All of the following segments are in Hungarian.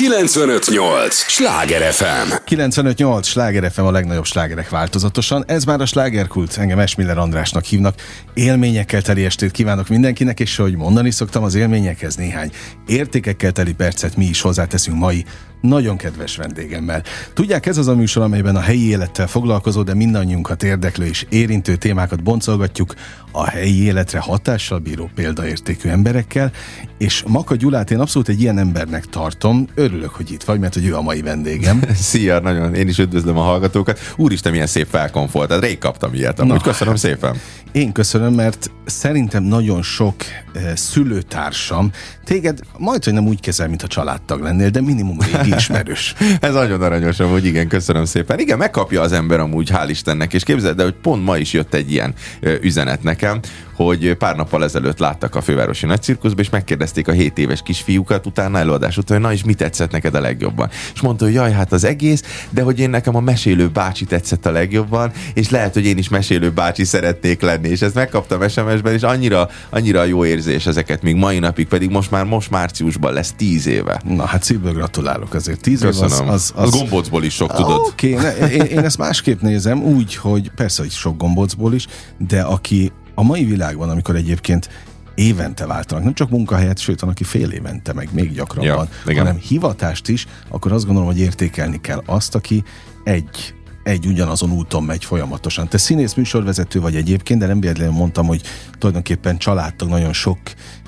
958! Sláger FM! 958! Sláger FM a legnagyobb slágerek változatosan. Ez már a slágerkult. Engem Esmiller Andrásnak hívnak. Élményekkel teli estét kívánok mindenkinek, és hogy mondani szoktam, az élményekhez néhány értékekkel teli percet mi is hozzáteszünk mai nagyon kedves vendégemmel. Tudják, ez az a műsor, amelyben a helyi élettel foglalkozó, de mindannyiunkat érdeklő és érintő témákat boncolgatjuk a helyi életre hatással bíró példaértékű emberekkel, és Maka Gyulát én abszolút egy ilyen embernek tartom. Örülök, hogy itt vagy, mert hogy ő a mai vendégem. Szia, nagyon, én is üdvözlöm a hallgatókat. Úristen, milyen szép felkonfolt. Tehát rég kaptam ilyet, amúgy Na, köszönöm szépen. Én köszönöm, mert szerintem nagyon sok e, szülőtársam téged majd, hogy nem úgy kezel, mint a családtag lennél, de minimum régi ismerős. Ez nagyon aranyos, hogy igen, köszönöm szépen. Igen, megkapja az ember amúgy, hál' Istennek, és képzeld, de hogy pont ma is jött egy ilyen üzenet nekem, hogy pár nappal ezelőtt láttak a fővárosi nagycirkuszba, és megkérdezték a 7 éves kisfiúkat utána előadás után, hogy na és mi tetszett neked a legjobban. És mondta, hogy jaj, hát az egész, de hogy én nekem a mesélő bácsi tetszett a legjobban, és lehet, hogy én is mesélő bácsi szeretnék lenni. És ezt megkaptam SMS-ben, és annyira, annyira jó érzés ezeket még mai napig, pedig most már most márciusban lesz 10 éve. Na hát szívből gratulálok azért. 10 év az, az, az, az... gombócból is sok, tudod. Oké, okay, én, én ezt másképp nézem, úgy, hogy persze, hogy sok gombócból is, de aki a mai világban, amikor egyébként évente váltanak, nem csak munkahelyet, sőt, aki fél évente, meg még gyakrabban, ja, hanem hivatást is, akkor azt gondolom, hogy értékelni kell azt, aki egy egy ugyanazon úton megy folyamatosan. Te színész műsorvezető vagy egyébként, de nem véletlenül mondtam, hogy tulajdonképpen családtag nagyon sok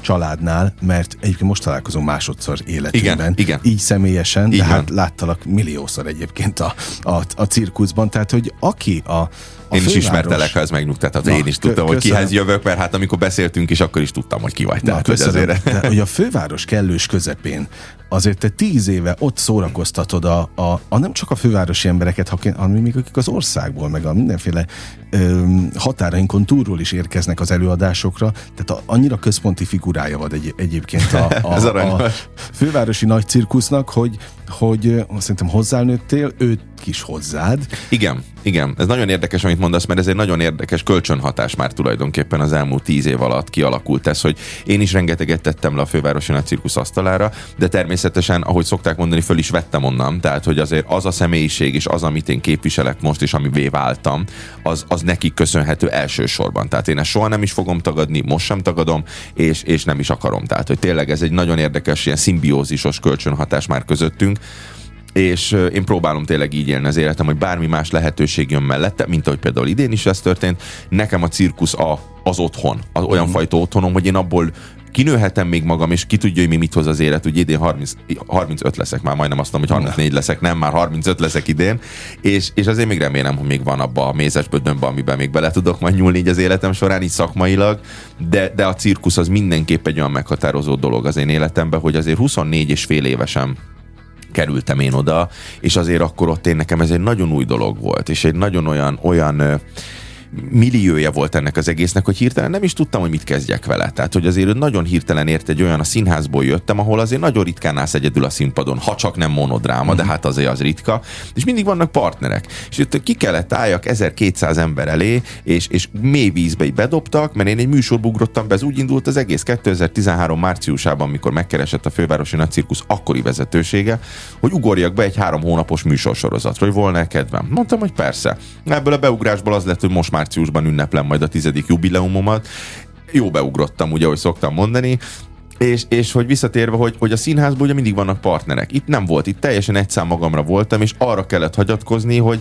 családnál, mert egyébként most találkozunk másodszor életünkben. Igen, igen. Így személyesen, Így de hát láttalak milliószor egyébként a, a, a cirkuszban. Tehát, hogy aki a, a én is ismertelek, ha ez megnyugtathat. Én is tudtam, hogy kihez jövök, mert hát amikor beszéltünk is, akkor is tudtam, hogy ki vagy. Na, tehát, hogy, azért... de, hogy a főváros kellős közepén azért te tíz éve ott szórakoztatod a, a, a nem csak a fővárosi embereket, hanem még akik az országból, meg a mindenféle ö, határainkon túlról is érkeznek az előadásokra, tehát a, annyira központi figurája vagy egy, egyébként a, a, a fővárosi nagy cirkusznak, hogy, hogy szerintem hozzánőttél, őt is hozzád. Igen, igen. Ez nagyon érdekes, amit mondasz, mert ez egy nagyon érdekes kölcsönhatás már tulajdonképpen az elmúlt tíz év alatt kialakult ez, hogy én is rengeteget tettem le a fővárosi nagy cirkusz asztalára, de természetesen, ahogy szokták mondani, föl is vettem onnan. Tehát, hogy azért az a személyiség és az, amit én képviselek most, és amivé váltam, az, az nekik köszönhető elsősorban. Tehát én ezt soha nem is fogom tagadni, most sem tagadom, és, és nem is akarom. Tehát, hogy tényleg ez egy nagyon érdekes ilyen szimbiózisos kölcsönhatás már közöttünk, és én próbálom tényleg így élni az életem, hogy bármi más lehetőség jön mellette, mint ahogy például idén is ez történt, nekem a cirkusz a, az otthon, az olyan mm. fajta otthonom, hogy én abból kinőhetem még magam, és ki tudja, hogy mi mit hoz az élet. Ugye idén 30, 35 leszek, már majdnem azt mondom, hogy 34 leszek, nem, már 35 leszek idén, és, és azért még remélem, hogy még van abba a mézes bödönbe, amiben még bele tudok majd nyúlni így az életem során, így szakmailag, de, de a cirkusz az mindenképp egy olyan meghatározó dolog az én életemben, hogy azért 24 és fél évesen kerültem én oda, és azért akkor ott én nekem ez egy nagyon új dolog volt, és egy nagyon olyan, olyan milliója volt ennek az egésznek, hogy hirtelen nem is tudtam, hogy mit kezdjek vele. Tehát, hogy azért nagyon hirtelen ért egy olyan, a színházból jöttem, ahol azért nagyon ritkán állsz egyedül a színpadon, ha csak nem monodráma, de mhm. hát azért az ritka, és mindig vannak partnerek. És itt ki kellett álljak 1200 ember elé, és, és mély vízbe bedobtak, mert én egy műsorba ugrottam be, ez úgy indult az egész 2013 márciusában, amikor megkeresett a fővárosi nagy cirkusz akkori vezetősége, hogy ugorjak be egy három hónapos műsorsorozatra, hogy volna kedvem. Mondtam, hogy persze. Ebből a beugrásból az lett, hogy most már márciusban ünneplem majd a tizedik jubileumomat. Jó beugrottam, ugye, ahogy szoktam mondani, és, és hogy visszatérve, hogy, hogy a színházban ugye mindig vannak partnerek. Itt nem volt, itt teljesen egy szám magamra voltam, és arra kellett hagyatkozni, hogy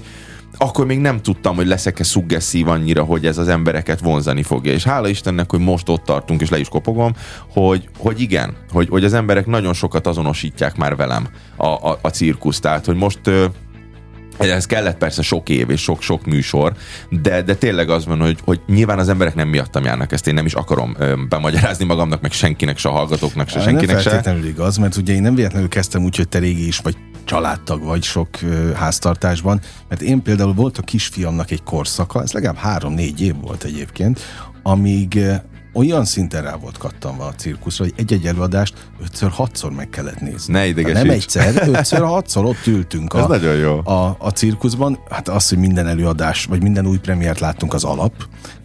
akkor még nem tudtam, hogy leszek-e szuggesszív annyira, hogy ez az embereket vonzani fogja. És hála Istennek, hogy most ott tartunk, és le is kopogom, hogy, hogy igen, hogy, hogy az emberek nagyon sokat azonosítják már velem a, a, a cirkusz. Tehát, hogy most ez kellett persze sok év és sok-sok műsor, de, de tényleg az van, hogy, hogy nyilván az emberek nem miattam járnak ezt, én nem is akarom bemagyarázni magamnak, meg senkinek, se a hallgatóknak, se senkinek nem feltétlenül se. igaz, mert ugye én nem véletlenül kezdtem úgy, hogy te régi is vagy családtag vagy sok ö, háztartásban, mert én például volt a kisfiamnak egy korszaka, ez legalább három-négy év volt egyébként, amíg olyan szinten rá volt kattanva a cirkuszra, hogy egy-egy előadást ötször-hatszor meg kellett nézni. Ne idegesíts. Nem egyszer, ötször-hatszor ott ültünk a, nagyon jó. A, a cirkuszban. Hát az, hogy minden előadás, vagy minden új premiért láttunk az alap,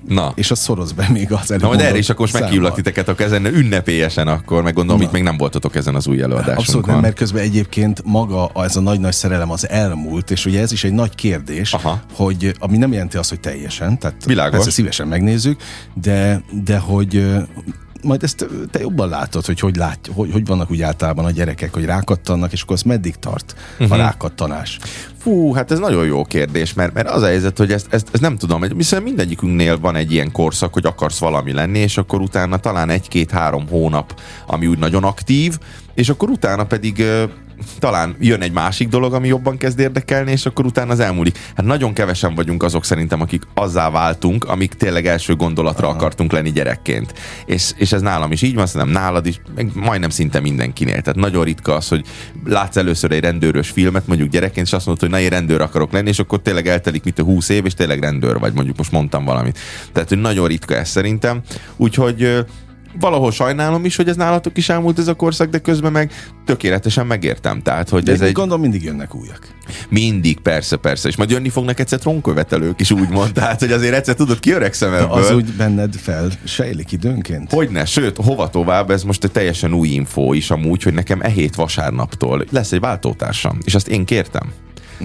Na. És az szoroz be még az előbb Na, majd erre is akkor most számmal. meghívlak titeket a ezen ünnepélyesen akkor, meg gondolom, Na. itt még nem voltatok ezen az új előadásunkon. Abszolút nem, mert közben egyébként maga ez a nagy-nagy szerelem az elmúlt, és ugye ez is egy nagy kérdés, Aha. hogy ami nem jelenti azt, hogy teljesen, tehát Világos. persze szívesen megnézzük, de, de hogy majd ezt te jobban látod, hogy hogy, lát, hogy hogy vannak úgy általában a gyerekek, hogy rákattannak, és akkor az meddig tart Mhm. a rákattanás. Fú, hát ez nagyon jó kérdés, mert, mert az a helyzet, hogy ezt, ezt, ezt nem tudom, viszont mindegyikünknél van egy ilyen korszak, hogy akarsz valami lenni, és akkor utána talán egy-két-három hónap, ami úgy nagyon aktív, és akkor utána pedig talán jön egy másik dolog, ami jobban kezd érdekelni, és akkor utána az elmúlik. Hát nagyon kevesen vagyunk azok szerintem, akik azzá váltunk, amik tényleg első gondolatra Aha. akartunk lenni gyerekként. És, és ez nálam is így van, szerintem nálad is, meg majdnem szinte mindenkinél. Tehát nagyon ritka az, hogy látsz először egy rendőrös filmet, mondjuk gyerekként, és azt mondod, hogy na, én rendőr akarok lenni, és akkor tényleg eltelik mit a 20 év, és tényleg rendőr vagy, mondjuk most mondtam valamit. Tehát, hogy nagyon ritka ez szerintem. Úgyhogy valahol sajnálom is, hogy ez nálatok is elmúlt ez a korszak, de közben meg tökéletesen megértem. Tehát, hogy De ez egy... gondolom mindig jönnek újak. mindig, persze, persze, és majd jönni fognak egyszer trónkövetelők is úgymond, tehát, hogy azért egyszer tudod, kiöregszem De ebből. az úgy benned fel sejlik időnként? Hogyne, sőt, hova tovább, ez most egy teljesen új info is amúgy, hogy nekem e hét vasárnaptól lesz egy váltótársam, és azt én kértem.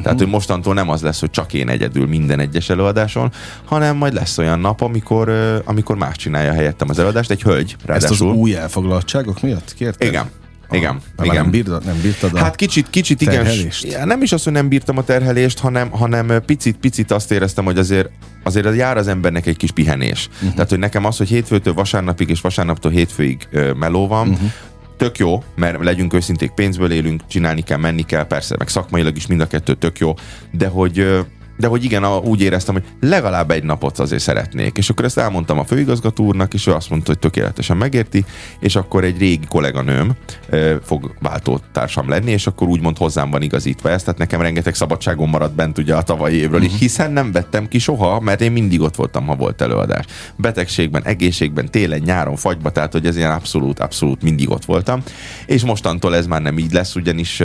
Tehát, hogy mostantól nem az lesz, hogy csak én egyedül minden egyes előadáson, hanem majd lesz olyan nap, amikor, amikor más csinálja helyettem az előadást, egy hölgy, Ezt az ráadásul. új elfoglaltságok miatt kérted? Igen. Igen, Ah, igen. Nem bírtad, nem bírtad a... Hát kicsit, kicsit igen. terhelést? Ja, Nem is az, hogy nem bírtam a terhelést, hanem, hanem picit, picit azt éreztem, hogy azért azért az jár az embernek egy kis pihenés. Uh-huh. Tehát, hogy nekem az, hogy hétfőtől vasárnapig és vasárnaptól hétfőig ö, meló van, uh-huh. Tök jó, mert legyünk őszinték, pénzből élünk, csinálni kell, menni kell, persze, meg szakmailag is mind a kettő tök jó, de hogy de hogy igen, úgy éreztem, hogy legalább egy napot azért szeretnék. És akkor ezt elmondtam a főigazgató úrnak, és ő azt mondta, hogy tökéletesen megérti, és akkor egy régi kolléganőm fog váltótársam lenni, és akkor úgymond hozzám van igazítva ez, tehát nekem rengeteg szabadságom maradt bent ugye a tavalyi évről, uh-huh. hiszen nem vettem ki soha, mert én mindig ott voltam, ha volt előadás. Betegségben, egészségben, télen, nyáron, fagyba, tehát hogy ez ilyen abszolút, abszolút mindig ott voltam. És mostantól ez már nem így lesz, ugyanis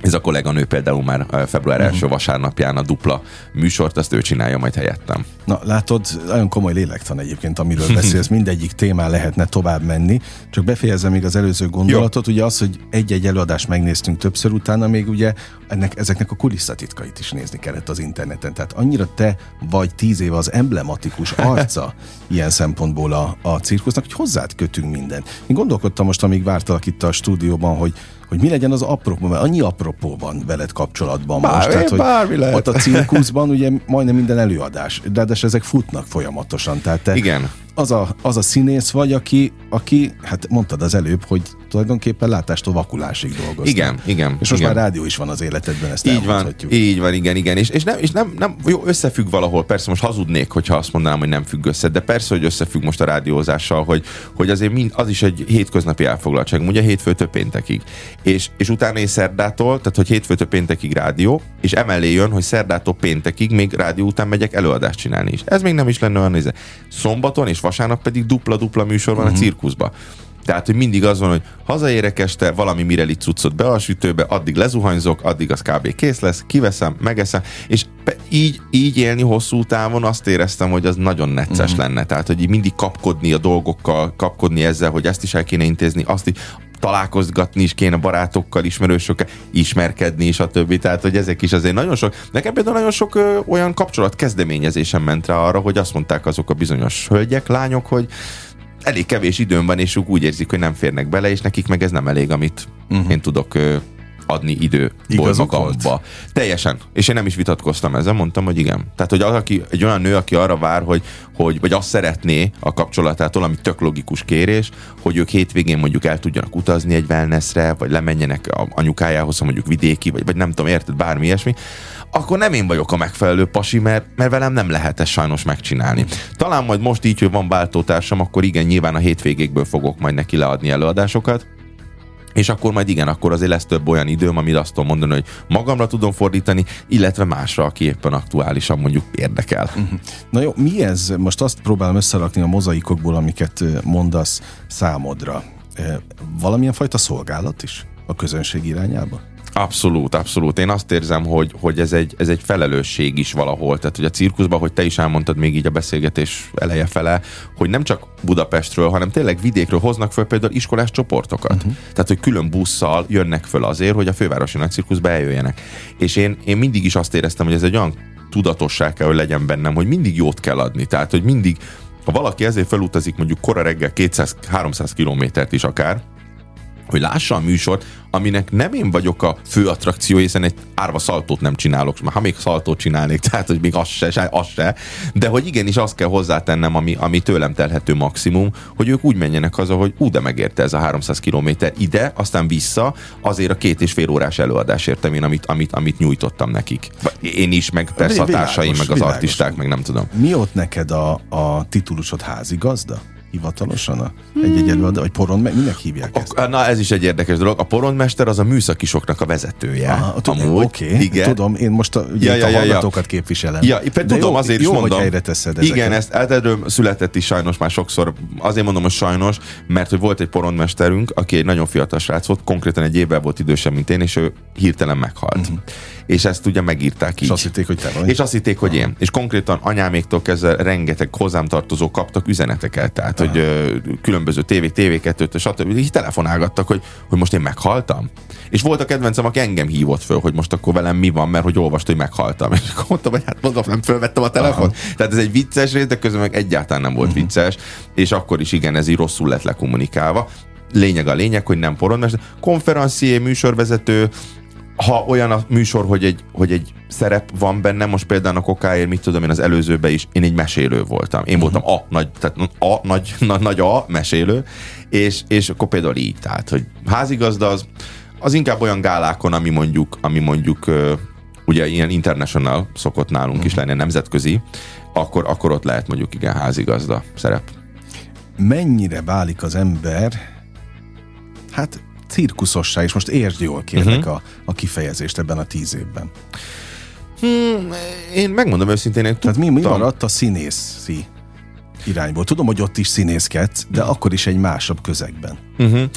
ez a kolléganő például már ö, február első vasárnapján a dupla műsort, azt ő csinálja majd helyettem. Na, látod, nagyon komoly lélektan egyébként, amiről beszélsz, mindegyik témán lehetne tovább menni. Csak befejezem még az előző gondolatot, ugye az, hogy egy-egy előadást megnéztünk többször, utána még ugye ennek, ezeknek a kulisszatitkait is nézni kellett az interneten. Tehát annyira te vagy tíz éve az emblematikus arca ilyen szempontból a, a cirkusznak, hogy hozzád kötünk minden. Én gondolkodtam most, amíg vártalak itt a stúdióban, hogy hogy mi legyen az apropó, mert annyi apropó van veled kapcsolatban Bár- most. Tehát, hogy bármi lehet. ott a cirkuszban ugye majdnem minden előadás, de ráadásul ezek futnak folyamatosan. Tehát te Igen. Az a, az a színész vagy, aki, aki, hát mondtad az előbb, hogy tulajdonképpen látástól vakulásig dolgoztál. Igen, igen. És most igen. már rádió is van az életedben, ezt Így van, így van, igen, igen. És, és, nem, és nem, nem, jó, összefügg valahol, persze most hazudnék, hogyha azt mondanám, hogy nem függ össze, de persze, hogy összefügg most a rádiózással, hogy, hogy azért mind, az is egy hétköznapi elfoglaltság, ugye hétfőtől péntekig. És, és utána én szerdától, tehát hogy hétfőtől péntekig rádió, és emellé jön, hogy szerdától péntekig még rádió után megyek előadást csinálni is. Ez még nem is lenne olyan nézve. Szombaton és vasárnap pedig dupla-dupla műsor van uh-huh. a cirkuszba. Tehát, hogy mindig az van, hogy hazaérek este, valami Mireli cuccot be a sütőbe, addig lezuhanyzok, addig az kb. kész lesz, kiveszem, megeszem, és így, így élni hosszú távon azt éreztem, hogy az nagyon necces mm. lenne. Tehát, hogy mindig kapkodni a dolgokkal, kapkodni ezzel, hogy ezt is el kéne intézni, azt is találkozgatni is kéne barátokkal, ismerősökkel, ismerkedni is, a többi. Tehát, hogy ezek is azért nagyon sok, nekem például nagyon sok ö, olyan kapcsolat kezdeményezésem ment rá arra, hogy azt mondták azok a bizonyos hölgyek, lányok, hogy elég kevés időm van, és ők úgy érzik, hogy nem férnek bele, és nekik meg ez nem elég, amit uh-huh. én tudok ö, adni idő magamba. Teljesen. És én nem is vitatkoztam ezzel, mondtam, hogy igen. Tehát, hogy az, aki, egy olyan nő, aki arra vár, hogy, hogy vagy azt szeretné a kapcsolatától, ami tök logikus kérés, hogy ők hétvégén mondjuk el tudjanak utazni egy wellnessre, vagy lemenjenek a anyukájához, ha mondjuk vidéki, vagy, vagy nem tudom, érted, bármi ilyesmi, akkor nem én vagyok a megfelelő pasi, mert, mert velem nem lehet ezt sajnos megcsinálni. Talán majd most így, hogy van váltótársam, akkor igen, nyilván a hétvégékből fogok majd neki leadni előadásokat, és akkor majd igen, akkor azért lesz több olyan időm, amit azt tudom mondani, hogy magamra tudom fordítani, illetve másra, aki éppen aktuálisan mondjuk érdekel. Na jó, mi ez? Most azt próbálom összerakni a mozaikokból, amiket mondasz számodra. Valamilyen fajta szolgálat is a közönség irányába? Abszolút, abszolút. Én azt érzem, hogy, hogy ez, egy, ez egy felelősség is valahol. Tehát, hogy a cirkuszban, hogy te is elmondtad még így a beszélgetés eleje fele, hogy nem csak Budapestről, hanem tényleg vidékről hoznak föl például iskolás csoportokat. Uh-huh. Tehát, hogy külön busszal jönnek föl azért, hogy a fővárosi nagy cirkuszba eljöjjenek. És én, én mindig is azt éreztem, hogy ez egy olyan tudatosság kell, hogy legyen bennem, hogy mindig jót kell adni. Tehát, hogy mindig, ha valaki ezért felutazik mondjuk kora reggel 200-300 kilométert is akár, hogy lássa a műsort, aminek nem én vagyok a fő attrakció, hiszen egy árva szaltót nem csinálok, már ha még szaltót csinálnék, tehát hogy még az se, az se, de hogy igenis azt kell hozzátennem, ami, ami tőlem telhető maximum, hogy ők úgy menjenek haza, hogy ú, de megérte ez a 300 km ide, aztán vissza, azért a két és fél órás előadás értem én, amit, amit, amit nyújtottam nekik. Én is, meg persze a társaim, meg az világos. artisták, meg nem tudom. Mi ott neked a, a titulusod házigazda? Hivatalosan a egy-egy előadó, vagy poron, minek hívják ezt? A, na ez is egy érdekes dolog. A porondmester az a műszakisoknak a vezetője. Aha, tudom, oké, okay, igen. tudom, én most a, ugye ja, ja, a hallgatókat ja. képviselem. Ja, De tudom, jó, azért jó, is mondom. Hogy helyre teszed ezeket. Igen, ezt erről született is sajnos már sokszor. Azért mondom, hogy sajnos, mert hogy volt egy porondmesterünk, aki egy nagyon fiatal srác volt, konkrétan egy évvel volt idősebb, mint én, és ő hirtelen meghalt. Uh-huh és ezt ugye megírták így. És azt hitték, hogy te vagy. És azt hitték, hogy én. És konkrétan anyáméktól kezdve rengeteg hozzám tartozók kaptak üzeneteket, tehát, Aha. hogy ö, különböző tévék, TV2-t, stb. Így telefonálgattak, hogy, hogy most én meghaltam. És volt a kedvencem, aki engem hívott föl, hogy most akkor velem mi van, mert hogy olvast, hogy meghaltam. És akkor mondtam, hogy hát mondom, nem fölvettem a telefon. Tehát ez egy vicces rész, de közben meg egyáltalán nem volt uh-huh. vicces, és akkor is igen, ez így rosszul lett lekommunikálva lényeg a lényeg, hogy nem porondmester, konferencié, műsorvezető, ha olyan a műsor, hogy egy, hogy egy szerep van benne, most például a kokáért, mit tudom én az előzőben is, én egy mesélő voltam. Én voltam a nagy, tehát a nagy, nagy, nagy a mesélő, és, és akkor például így, tehát, hogy házigazda az, az inkább olyan gálákon, ami mondjuk, ami mondjuk ugye ilyen international szokott nálunk is lenni, nemzetközi, akkor, akkor ott lehet mondjuk igen házigazda szerep. Mennyire válik az ember, hát cirkuszossá, és most értsd jól kérlek uh-huh. a, a kifejezést ebben a tíz évben. Hmm, én megmondom őszintén, én Tehát mi, mi maradt a színészi irányból? Tudom, hogy ott is színészkedsz, de uh-huh. akkor is egy másabb közegben. Uh-huh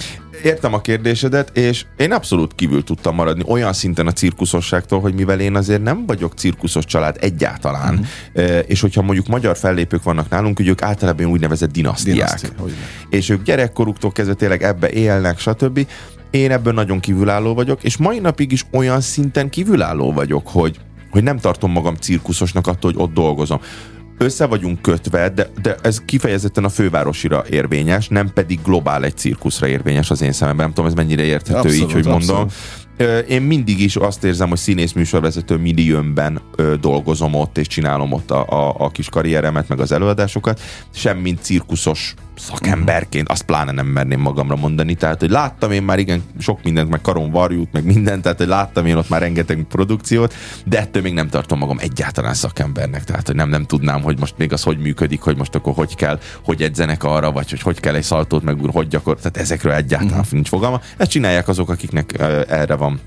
értem a kérdésedet, és én abszolút kívül tudtam maradni olyan szinten a cirkuszosságtól, hogy mivel én azért nem vagyok cirkuszos család egyáltalán, uh-huh. és hogyha mondjuk magyar fellépők vannak nálunk, hogy ők általában úgynevezett dinasztiák. Dinasztia, és ők gyerekkoruktól kezdve tényleg ebbe élnek, stb. Én ebből nagyon kívülálló vagyok, és mai napig is olyan szinten kívülálló vagyok, hogy hogy nem tartom magam cirkuszosnak attól, hogy ott dolgozom össze vagyunk kötve, de, de ez kifejezetten a fővárosira érvényes, nem pedig globál egy cirkuszra érvényes az én szememben. Nem tudom, ez mennyire érthető abszolút, így, hogy mondom. Abszolút. Én mindig is azt érzem, hogy színész műsorvezető milliónban dolgozom ott, és csinálom ott a, a, a kis karrieremet, meg az előadásokat, sem mint cirkuszos szakemberként, azt pláne nem merném magamra mondani, tehát, hogy láttam én már igen sok mindent, meg karon varjút, meg mindent, tehát, hogy láttam én ott már rengeteg produkciót, de ettől még nem tartom magam egyáltalán szakembernek, tehát, hogy nem, nem tudnám, hogy most még az hogy működik, hogy most akkor hogy kell, hogy edzenek arra, vagy hogy hogy kell egy szaltót, meg hogy gyakor, tehát ezekről egyáltalán uh-huh. nincs fogalma. Ezt csinálják azok, akiknek erre van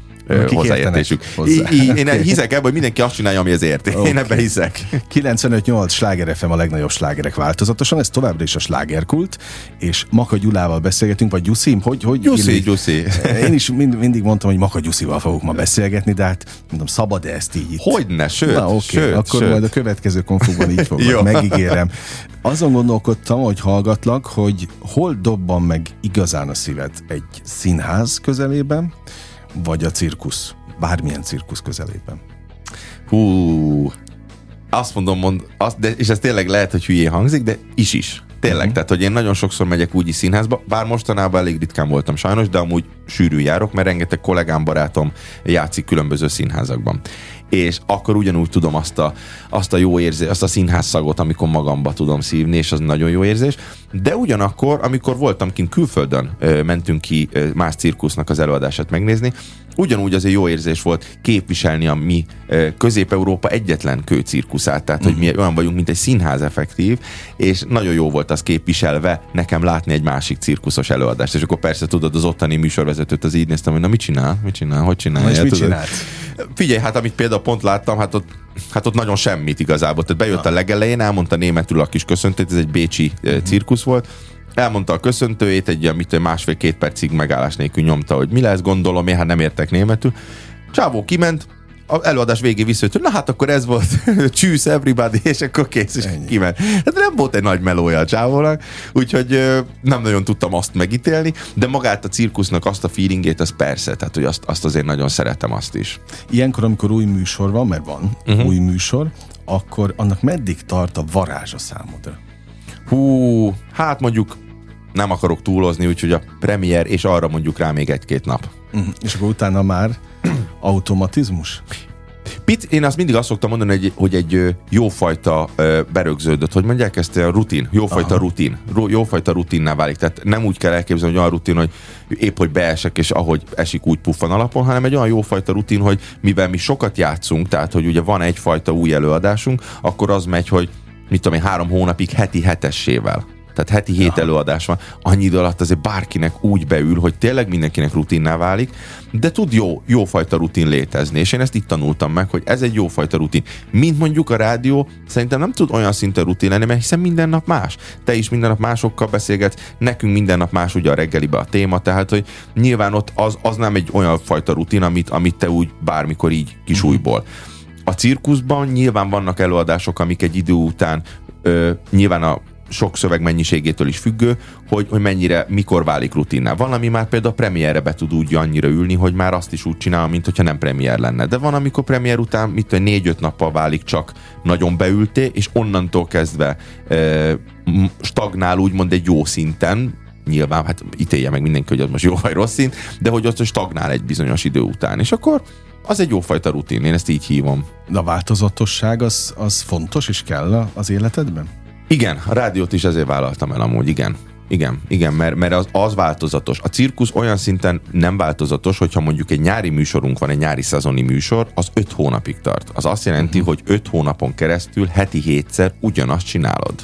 hozzáértésük. Hozzá. én hiszek ebben, hogy mindenki azt csinálja, ami az ért. Okay. Én ebben hiszek. 95-8 Sláger FM a legnagyobb slágerek változatosan, ez továbbra is a slágerkult, és Maka Gyulával beszélgetünk, vagy Gyuszim, hogy... hogy Gyuszi, Gyuszi. Én is mind, mindig mondtam, hogy Maka Gyuszival fogok ma beszélgetni, de hát mondom, szabad-e ezt így? Hogyne, sőt, Na, okay, sőt, akkor sőt. majd a következő konfukban így fogok, megígérem. Azon gondolkodtam, hogy hallgatlak, hogy hol dobban meg igazán a szíved egy színház közelében, vagy a cirkusz, bármilyen cirkusz közelében? Hú, azt mondom, mond, azt, de, és ez tényleg lehet, hogy hülyé hangzik, de is is. Tényleg, uh-huh. tehát hogy én nagyon sokszor megyek úgy színházba, bár mostanában elég ritkán voltam sajnos, de amúgy sűrű járok, mert rengeteg kollégám, barátom játszik különböző színházakban és akkor ugyanúgy tudom azt a, azt a jó érzést, azt a színház szagot, amikor magamba tudom szívni, és az nagyon jó érzés. De ugyanakkor, amikor voltam kint külföldön, mentünk ki más cirkusznak az előadását megnézni, ugyanúgy az egy jó érzés volt képviselni a mi Közép-Európa egyetlen kőcirkuszát, tehát hogy mi olyan vagyunk, mint egy színház effektív, és nagyon jó volt az képviselve nekem látni egy másik cirkuszos előadást, és akkor persze tudod, az ottani műsorvezetőt az így néztem, hogy na mit csinál, mit csinál, hogy csinál. És mit csinált? Figyelj, hát amit például pont láttam, hát ott, hát ott nagyon semmit igazából. Tehát bejött a legelején, elmondta németül a kis köszöntét, ez egy bécsi uh-huh. cirkusz volt, elmondta a köszöntőjét, egy ilyen mit, másfél-két percig megállás nélkül nyomta, hogy mi lesz, gondolom, én hát nem értek németül. Csávó kiment, a előadás végén visszajött, hogy na hát akkor ez volt, csűsz everybody, és akkor kész, és Ennyi. kiment. Hát nem volt egy nagy melója a csávónak, úgyhogy nem nagyon tudtam azt megítélni, de magát a cirkusznak azt a feelingét, az persze, tehát hogy azt, azt azért nagyon szeretem azt is. Ilyenkor, amikor új műsor van, mert van uh-huh. új műsor, akkor annak meddig tart a varázsa számodra? Hú, hát mondjuk nem akarok túlozni, úgyhogy a premier, és arra mondjuk rá még egy-két nap. Uh-huh. És akkor utána már automatizmus? Pic, én azt mindig azt szoktam mondani, hogy, hogy egy jófajta berögződött, hogy mondják ezt a rutin, jófajta Aha. rutin, jófajta rutinná válik. Tehát nem úgy kell elképzelni, hogy olyan rutin, hogy épp hogy beesek, és ahogy esik, úgy puffan alapon, hanem egy olyan jófajta rutin, hogy mivel mi sokat játszunk, tehát hogy ugye van egyfajta új előadásunk, akkor az megy, hogy mit tudom én, három hónapig heti hetessével tehát heti hét előadás van, annyi idő alatt azért bárkinek úgy beül, hogy tényleg mindenkinek rutinná válik, de tud jó, jófajta rutin létezni, és én ezt itt tanultam meg, hogy ez egy jófajta rutin. Mint mondjuk a rádió, szerintem nem tud olyan szinten rutin lenni, mert hiszen minden nap más. Te is minden nap másokkal beszélgetsz, nekünk minden nap más ugye a reggelibe a téma, tehát hogy nyilván ott az, az nem egy olyan fajta rutin, amit, amit te úgy bármikor így kisújból. A cirkuszban nyilván vannak előadások, amik egy idő után ö, nyilván a sok szöveg mennyiségétől is függő, hogy, hogy mennyire, mikor válik rutinná. Van, ami már például a premierre be tud úgy annyira ülni, hogy már azt is úgy csinál, mint hogyha nem premier lenne. De van, amikor premier után, mit tudom, négy-öt nappal válik csak nagyon beülté, és onnantól kezdve e, stagnál úgymond egy jó szinten, nyilván, hát ítélje meg mindenki, hogy az most jó vagy rossz szint, de hogy ott stagnál egy bizonyos idő után. És akkor az egy jófajta rutin, én ezt így hívom. De a változatosság az, az fontos és kell az életedben? Igen, a rádiót is ezért vállaltam el amúgy, igen. Igen, igen, mert, mert az, az változatos. A cirkusz olyan szinten nem változatos, hogyha mondjuk egy nyári műsorunk van, egy nyári szezoni műsor, az öt hónapig tart. Az azt jelenti, uh-huh. hogy öt hónapon keresztül heti hétszer ugyanazt csinálod.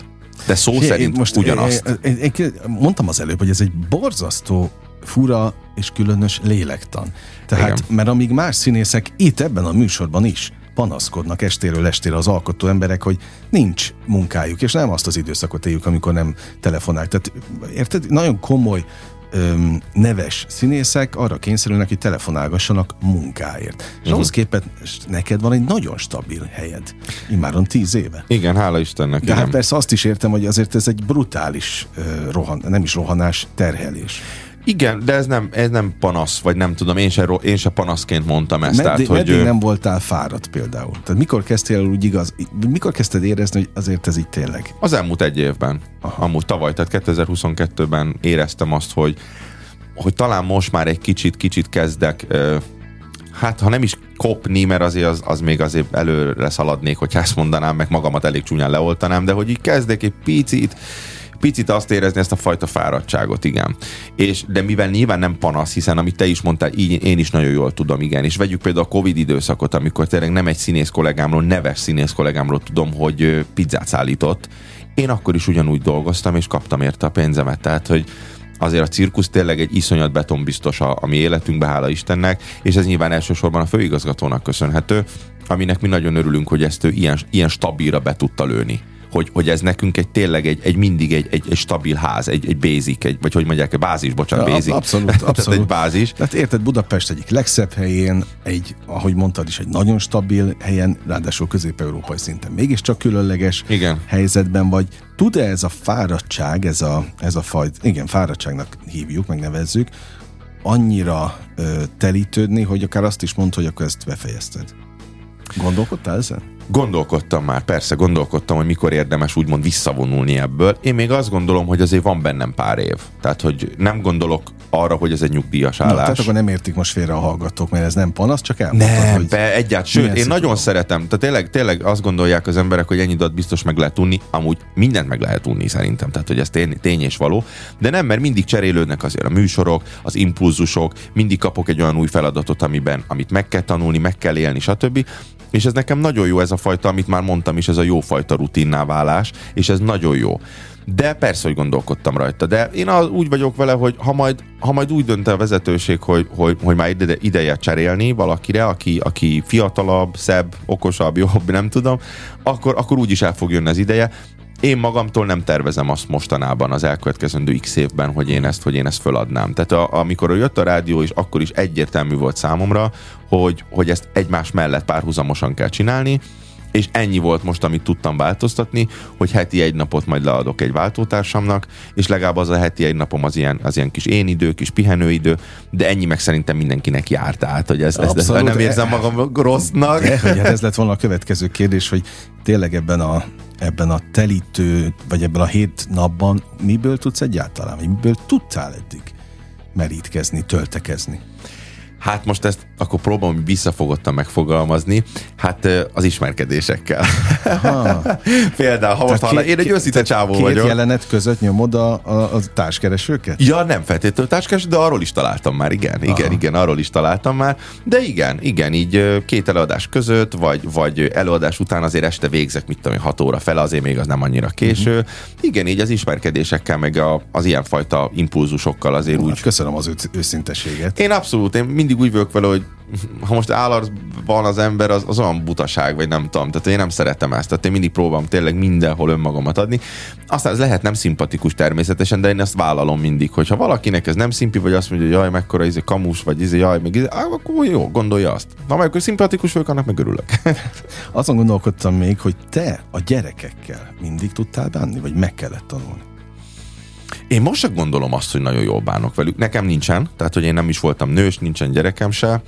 De szó Fé, szerint most ugyanazt. Én, én, én mondtam az előbb, hogy ez egy borzasztó fura és különös lélektan. Tehát, Igen. mert amíg más színészek itt ebben a műsorban is panaszkodnak estéről estére az alkotó emberek, hogy nincs munkájuk, és nem azt az időszakot éljük, amikor nem telefonál. Tehát érted? Nagyon komoly öm, neves színészek arra kényszerülnek, hogy telefonálgassanak munkáért. És uh-huh. ahhoz képest neked van egy nagyon stabil helyed. Immáron tíz éve. Igen, hála Istennek. De hát persze azt is értem, hogy azért ez egy brutális uh, rohan, nem is rohanás, terhelés. Igen, de ez nem, ez nem panasz, vagy nem tudom, én se, én se panaszként mondtam ezt. Meddig, tehát, hogy, nem voltál fáradt például? Tehát mikor kezdtél el úgy igaz, mikor kezdted érezni, hogy azért ez így tényleg? Az elmúlt egy évben. Aha. Amúgy tavaly, tehát 2022-ben éreztem azt, hogy hogy talán most már egy kicsit, kicsit kezdek hát ha nem is kopni, mert azért az, az még azért előre szaladnék, hogy ezt mondanám, meg magamat elég csúnyán leoltanám, de hogy így kezdek egy picit picit azt érezni ezt a fajta fáradtságot, igen. És, de mivel nyilván nem panasz, hiszen amit te is mondtál, így én is nagyon jól tudom, igen. És vegyük például a Covid időszakot, amikor tényleg nem egy színész kollégámról, neves színész kollégámról tudom, hogy pizzát szállított. Én akkor is ugyanúgy dolgoztam, és kaptam érte a pénzemet. Tehát, hogy azért a cirkusz tényleg egy iszonyat betonbiztos a, a mi életünkbe, hála Istennek, és ez nyilván elsősorban a főigazgatónak köszönhető, aminek mi nagyon örülünk, hogy ezt ő ilyen, ilyen stabilra be tudta lőni hogy, hogy ez nekünk egy tényleg egy, egy mindig egy, egy, egy stabil ház, egy, egy basic, egy, vagy hogy mondják, egy bázis, bocsánat, ja, basic. Abszolút, abszolút. egy bázis. Tehát érted, Budapest egyik legszebb helyén, egy, ahogy mondtad is, egy nagyon stabil helyen, ráadásul közép-európai szinten mégiscsak különleges igen. helyzetben vagy. Tud-e ez a fáradtság, ez a, ez a fajt, igen, fáradtságnak hívjuk, megnevezzük, annyira ö, telítődni, hogy akár azt is mond, hogy akkor ezt befejezted? Gondolkodtál ezen? Gondolkodtam már, persze gondolkodtam, hogy mikor érdemes úgymond visszavonulni ebből. Én még azt gondolom, hogy azért van bennem pár év. Tehát, hogy nem gondolok arra, hogy ez egy nyugdíjas állás. Na, tehát akkor nem értik most félre a hallgatók, mert ez nem panasz, csak elmondtad, nem, hogy... be, egyáltalán. Sőt, én nagyon szeretem. Tehát tényleg, tényleg azt gondolják az emberek, hogy ennyi adat biztos meg lehet unni. Amúgy mindent meg lehet unni szerintem. Tehát, hogy ez tény, tény és való. De nem, mert mindig cserélődnek azért a műsorok, az impulzusok, mindig kapok egy olyan új feladatot, amiben, amit meg kell tanulni, meg kell élni, stb. És ez nekem nagyon jó ez a fajta, amit már mondtam is, ez a jó fajta rutinná válás, és ez nagyon jó. De persze, hogy gondolkodtam rajta. De én az, úgy vagyok vele, hogy ha majd, ha majd úgy dönt a vezetőség, hogy, hogy, hogy már ide, ideje cserélni valakire, aki, aki fiatalabb, szebb, okosabb, jobb, nem tudom, akkor, akkor úgy is el fog jönni az ideje én magamtól nem tervezem azt mostanában az elkövetkezendő x évben, hogy én ezt, hogy én ezt föladnám. Tehát a, amikor jött a rádió, és akkor is egyértelmű volt számomra, hogy, hogy ezt egymás mellett párhuzamosan kell csinálni, és ennyi volt most, amit tudtam változtatni, hogy heti egy napot majd leadok egy váltótársamnak, és legalább az a heti egy napom az ilyen, az ilyen kis én idő, kis pihenőidő, de ennyi meg szerintem mindenkinek járt tehát, hogy ez, ez, ez nem érzem magam rossznak. De, hogy ez lett volna a következő kérdés, hogy tényleg ebben a, ebben a telítő, vagy ebben a hét napban miből tudsz egyáltalán, miből tudtál eddig merítkezni, töltekezni? Hát most ezt akkor próbálom visszafogottan megfogalmazni. Hát az ismerkedésekkel. Például, ha most hallani, én egy őszinte csávó két vagyok. jelenet között nyomod a, a, a társkeresőket? Ja, nem feltétlenül társkereső, de arról is találtam már, igen, igen, Aha. igen, arról is találtam már. De igen, igen, így két előadás között, vagy, vagy előadás után azért este végzek, mit tudom 6 óra fele, azért még az nem annyira késő. Uh-huh. Igen, így az ismerkedésekkel, meg a, az ilyenfajta impulzusokkal azért hát úgy. Köszönöm az őszinteséget. Én abszolút, én mindig úgy vagyok vele, hogy ha most állatban az ember, az, az olyan butaság, vagy nem tudom. Tehát én nem szeretem ezt. Tehát én mindig próbálom tényleg mindenhol önmagamat adni. Aztán ez lehet nem szimpatikus természetesen, de én ezt vállalom mindig, hogyha valakinek ez nem szimpi, vagy azt mondja, hogy jaj, mekkora izé kamus, vagy izé, jaj, meg izé, akkor jó, gondolja azt. Ha meg szimpatikus vagyok, annak meg örülök. Azon gondolkodtam még, hogy te a gyerekekkel mindig tudtál bánni, vagy meg kellett tanulni? Én most sem gondolom azt, hogy nagyon jól bánok velük. Nekem nincsen, tehát hogy én nem is voltam nős, nincsen gyerekem se.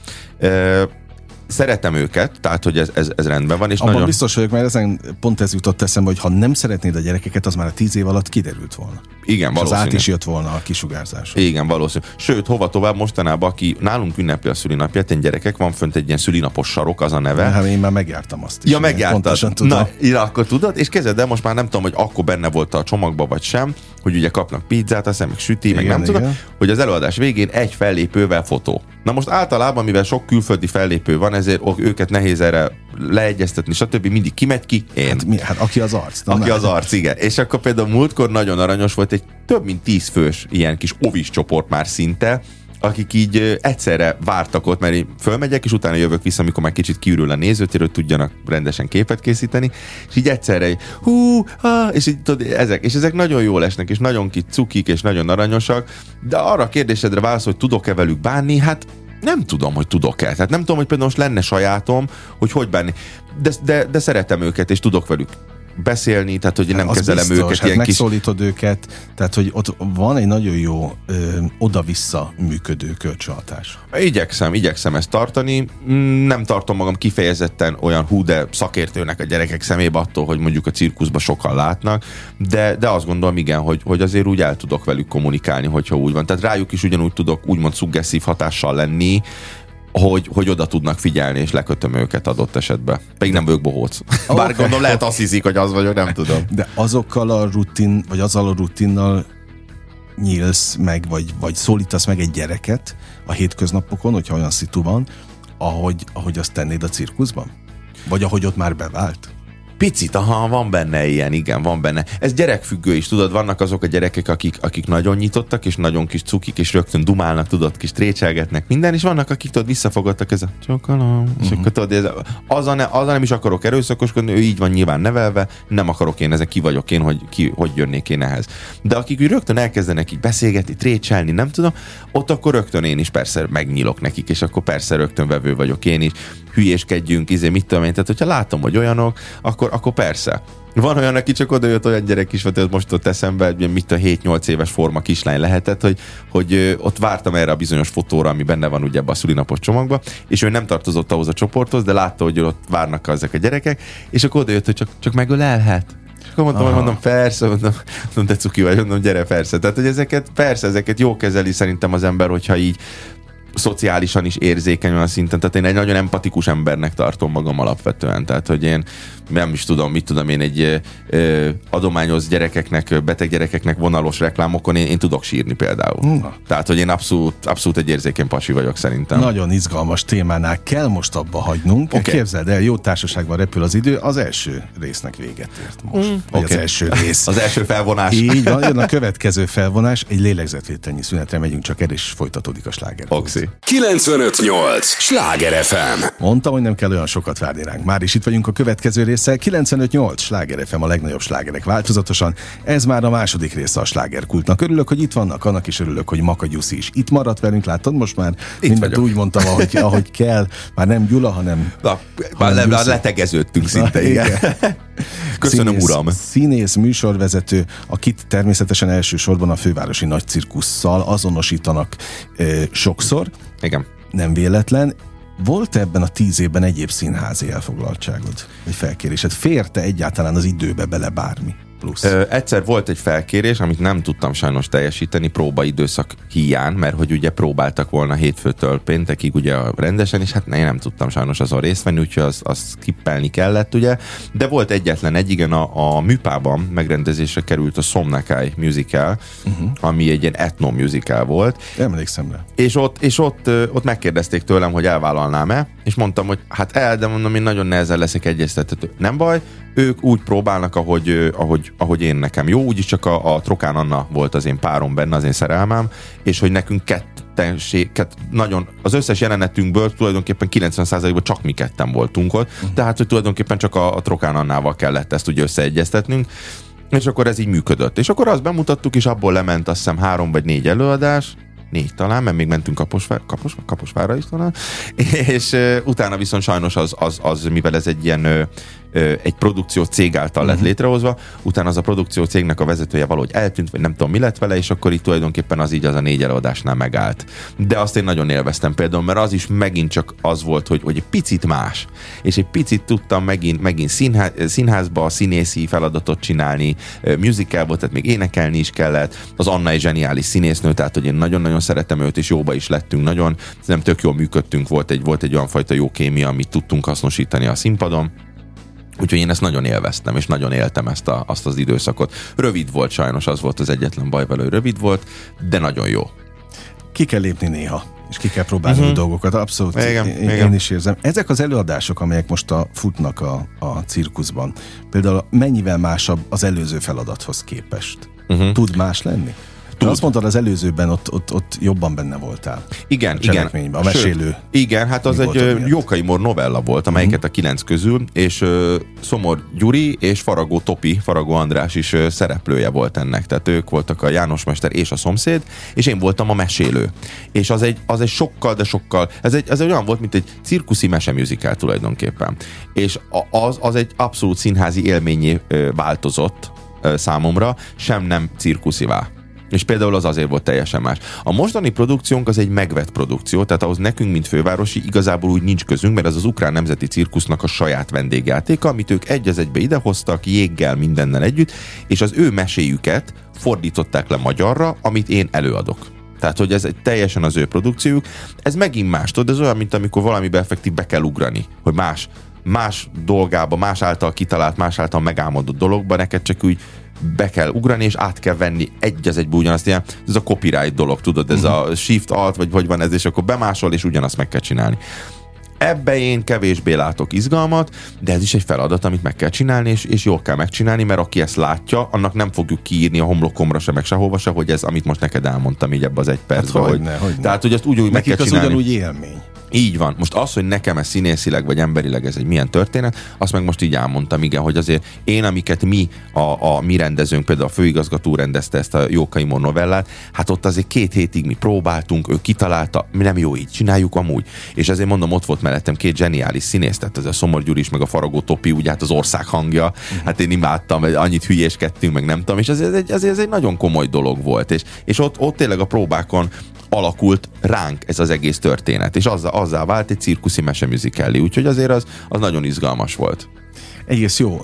szeretem őket, tehát hogy ez, ez, ez rendben van. És Abban nagyon... biztos vagyok, mert ezen pont ez jutott eszembe, hogy ha nem szeretnéd a gyerekeket, az már a tíz év alatt kiderült volna. Igen, és valószínű. az át is jött volna a kisugárzás. Igen, valószínű. Sőt, hova tovább mostanában, aki nálunk ünnepli a szülinapját, egy gyerekek, van fönt egy ilyen szülinapos sarok, az a neve. Hát én már megjártam azt is. Ja, megjártad. tudom. Na, ja, akkor tudod, és kezded, de most már nem tudom, hogy akkor benne volt a csomagba vagy sem, hogy ugye kapnak pizzát, azt meg süti, igen, meg nem tudom, hogy az előadás végén egy fellépővel fotó. Na most általában, mivel sok külföldi fellépő van, ezért őket nehéz erre leegyeztetni, stb. mindig kimegy ki, én. Hát, mi, hát aki az arc. Aki nem. az arc, igen. És akkor például múltkor nagyon aranyos volt egy több mint tíz fős ilyen kis ovis csoport már szinte, akik így egyszerre vártak ott, mert én fölmegyek, és utána jövök vissza, amikor már kicsit kiürül a nézőtér, hogy tudjanak rendesen képet készíteni, és így egyszerre, hú, ha, és így tudod, ezek, és ezek nagyon jól esnek, és nagyon kit cukik, és nagyon aranyosak, de arra a kérdésedre válasz, hogy tudok-e velük bánni, hát nem tudom, hogy tudok-e. Tehát nem tudom, hogy például most lenne sajátom, hogy hogy bánni. De, de, de szeretem őket, és tudok velük beszélni, tehát hogy nem az kezelem biztos, őket. Hát ilyen megszólítod kis... őket, tehát hogy ott van egy nagyon jó ö, oda-vissza működő kölcsönhatás. Igyekszem, igyekszem ezt tartani. Mm, nem tartom magam kifejezetten olyan hú, de szakértőnek a gyerekek szemébe attól, hogy mondjuk a cirkuszban sokan látnak, de, de azt gondolom igen, hogy, hogy azért úgy el tudok velük kommunikálni, hogyha úgy van. Tehát rájuk is ugyanúgy tudok úgymond szuggesszív hatással lenni, hogy, hogy oda tudnak figyelni, és lekötöm őket adott esetben. Pedig nem vagyok bohóc. Bár okay. gondolom lehet azt hiszik, hogy az vagyok, nem tudom. De azokkal a rutin, vagy azzal a rutinnal nyílsz meg, vagy, vagy szólítasz meg egy gyereket a hétköznapokon, hogyha olyan szitu van, ahogy, ahogy azt tennéd a cirkuszban? Vagy ahogy ott már bevált? Picit, aha, van benne ilyen, igen, van benne. Ez gyerekfüggő is, tudod, vannak azok a gyerekek, akik, akik nagyon nyitottak, és nagyon kis cukik, és rögtön dumálnak, tudod, kis trécselgetnek minden, és vannak, akik tudod, visszafogadtak ez a csokolom, uh-huh. és mhm. akkor tudod, ez, az, a ne, az a nem is akarok erőszakoskodni, ő így van nyilván nevelve, nem akarok én ezek, ki vagyok én, hogy ki, hogy jönnék én ehhez. De akik úgy rögtön elkezdenek így beszélgetni, trécselni, nem tudom, ott akkor rögtön én is persze megnyílok nekik, és akkor persze rögtön vevő vagyok én is, hülyéskedjünk, izé, mit tudom én. Tehát, hogyha látom, hogy olyanok, akkor, akkor persze. Van olyan, aki csak oda jött, olyan gyerek is volt, hogy most ott eszembe, hogy mit a 7-8 éves forma kislány lehetett, hogy, hogy ott vártam erre a bizonyos fotóra, ami benne van ugye ebbe a szülinapos csomagba, és ő nem tartozott ahhoz a csoporthoz, de látta, hogy ott várnak ezek a gyerekek, és akkor oda jött, hogy csak, csak megölelhet. És akkor mondtam, hogy mondom, persze, mondom, mondom, te cuki vagy, mondom, gyere, persze. Tehát, hogy ezeket, persze, ezeket jó kezeli szerintem az ember, hogyha így szociálisan is érzékeny olyan szinten, tehát én egy nagyon empatikus embernek tartom magam alapvetően, tehát hogy én nem is tudom, mit tudom én egy ö, adományoz gyerekeknek, beteg gyerekeknek vonalos reklámokon én, én tudok sírni például. Uh. Tehát, hogy én abszolút, abszolút egy érzékeny pasi vagyok szerintem. Nagyon izgalmas témánál kell most abba hagynunk. Okay. Képzeld el, jó társaságban repül az idő, az első résznek véget ért most. Mm. Okay. Az első rész. az első felvonás. Így van, jön a következő felvonás, egy lélegzetvételnyi szünetre megyünk csak el, és folytatódik a sláger. Oxi. 958! Sláger FM! Mondtam, hogy nem kell olyan sokat várni ránk. Már is itt vagyunk a következő része. 958! Sláger FM a legnagyobb slágerek változatosan. Ez már a második része a slágerkultnak. Örülök, hogy itt vannak, annak is örülök, hogy Maka Gyuszi is itt maradt velünk. Látod, most már itt mindent vagyok. úgy mondtam, ahogy, ahogy kell. Már nem Gyula, hanem... Na, hanem le, letegeződtünk szinte, igen. igen. Köszönöm, színész, uram! Színész, műsorvezető, akit természetesen elsősorban a fővárosi nagy cirkusszal azonosítanak e, sokszor. Igen. Nem véletlen. Volt ebben a tíz évben egyéb színházi elfoglaltságod, vagy felkérésed? Férte egyáltalán az időbe bele bármi? Plusz. Ö, egyszer volt egy felkérés, amit nem tudtam sajnos teljesíteni próbaidőszak hiány, mert hogy ugye próbáltak volna hétfőtől péntekig ugye rendesen, és hát én nem tudtam sajnos azon részt venni, úgyhogy az, az kippelni kellett ugye, de volt egyetlen egy, igen, a, a műpában megrendezésre került a Somnakai musical, uh-huh. ami egy ilyen etno musical volt. Emlékszem rá. És ott, és ott, ott megkérdezték tőlem, hogy elvállalnám-e, és mondtam, hogy hát el, de mondom, én nagyon nehezen leszek egyeztethető. Nem baj, ők úgy próbálnak, ahogy, ahogy, ahogy én nekem jó, úgyis csak a, a Trokán Anna volt az én párom benne, az én szerelmem, és hogy nekünk kettenség, kett, nagyon, az összes jelenetünkből tulajdonképpen 90%-ban csak mi ketten voltunk ott, uh-huh. tehát hogy tulajdonképpen csak a, a Trokán Annával kellett ezt ugye összeegyeztetnünk, és akkor ez így működött. És akkor azt bemutattuk, és abból lement azt hiszem három vagy négy előadás, négy talán, mert még mentünk Kaposvár, Kapos, Kaposvárra is talán, és uh, utána viszont sajnos az, az, az, mivel ez egy ilyen uh, egy produkció cég által lett uh-huh. létrehozva, utána az a produkció cégnek a vezetője valahogy eltűnt, vagy nem tudom mi lett vele, és akkor itt tulajdonképpen az így az a négy előadásnál megállt. De azt én nagyon élveztem például, mert az is megint csak az volt, hogy, hogy egy picit más, és egy picit tudtam megint, megint színház, színházba színészi feladatot csinálni, musical volt, tehát még énekelni is kellett. Az Anna egy zseniális színésznő, tehát hogy én nagyon-nagyon szeretem őt, és jóba is lettünk nagyon, nem tök jól működtünk, volt egy, volt egy olyan fajta jó kémia, amit tudtunk hasznosítani a színpadon. Úgyhogy én ezt nagyon élveztem, és nagyon éltem ezt a, azt az időszakot. Rövid volt sajnos, az volt az egyetlen baj vele, hogy rövid volt, de nagyon jó. Ki kell lépni néha, és ki kell próbálni uh-huh. dolgokat. Abszolút, igen, én, igen. én is érzem. Ezek az előadások, amelyek most a, futnak a, a cirkuszban, például mennyivel másabb az előző feladathoz képest? Uh-huh. Tud más lenni? Tud. azt mondtad, az előzőben ott, ott, ott jobban benne voltál. Igen, a igen. A mesélő. Sőt, igen, hát az egy Jókai Mor novella volt, amelyiket uh-huh. a kilenc közül, és uh, Szomor Gyuri és Faragó Topi, Faragó András is uh, szereplője volt ennek. Tehát ők voltak a János Mester és a szomszéd, és én voltam a mesélő. És az egy, az egy sokkal, de sokkal, ez egy, ez egy olyan volt, mint egy cirkuszi meseműzikál tulajdonképpen. És az, az egy abszolút színházi élményé változott számomra, sem nem cirkuszivá. És például az azért volt teljesen más. A mostani produkciónk az egy megvett produkció, tehát ahhoz nekünk, mint fővárosi, igazából úgy nincs közünk, mert ez az Ukrán Nemzeti Cirkusznak a saját vendégjátéka, amit ők egy az egybe idehoztak, jéggel, mindennel együtt, és az ő meséjüket fordították le magyarra, amit én előadok. Tehát, hogy ez egy teljesen az ő produkciójuk. Ez megint más, tudod, ez olyan, mint amikor valamibe effektív be kell ugrani, hogy más más dolgába, más által kitalált, más által megálmodott dologba, neked csak úgy be kell ugrani, és át kell venni egy az egybe ugyanazt, ilyen, ez a copyright dolog, tudod, ez uh-huh. a shift alt, vagy hogy van ez, és akkor bemásol, és ugyanazt meg kell csinálni. Ebbe én kevésbé látok izgalmat, de ez is egy feladat, amit meg kell csinálni, és, és jól kell megcsinálni, mert aki ezt látja, annak nem fogjuk kiírni a homlokomra se, meg sehova se, hogy ez, amit most neked elmondtam így ebbe az egy percben. Hát, hogy, hogy, hogy tehát, hogy ezt úgy, úgy meg kell az csinálni. ugyanúgy élmény. Így van. Most az, hogy nekem ez színészileg vagy emberileg ez egy milyen történet, azt meg most így elmondtam, igen, hogy azért én, amiket mi, a, a mi rendezőnk, például a főigazgató rendezte ezt a Jókaimon novellát, hát ott azért két hétig mi próbáltunk, ő kitalálta, mi nem jó így, csináljuk amúgy. És ezért mondom, ott volt mellettem két zseniális színész, tehát ez a Szomor Gyuri is, meg a Faragó Topi, ugye hát az ország hangja, uh-huh. hát én imádtam, annyit hülyéskedtünk, meg nem tudom, és ez, ez, egy, ez, ez egy nagyon komoly dolog volt, és, és ott, ott tényleg a próbákon alakult ránk ez az egész történet, és azzá, azzá vált egy cirkuszi mesemüzikelli, úgyhogy azért az, az nagyon izgalmas volt. Egész jó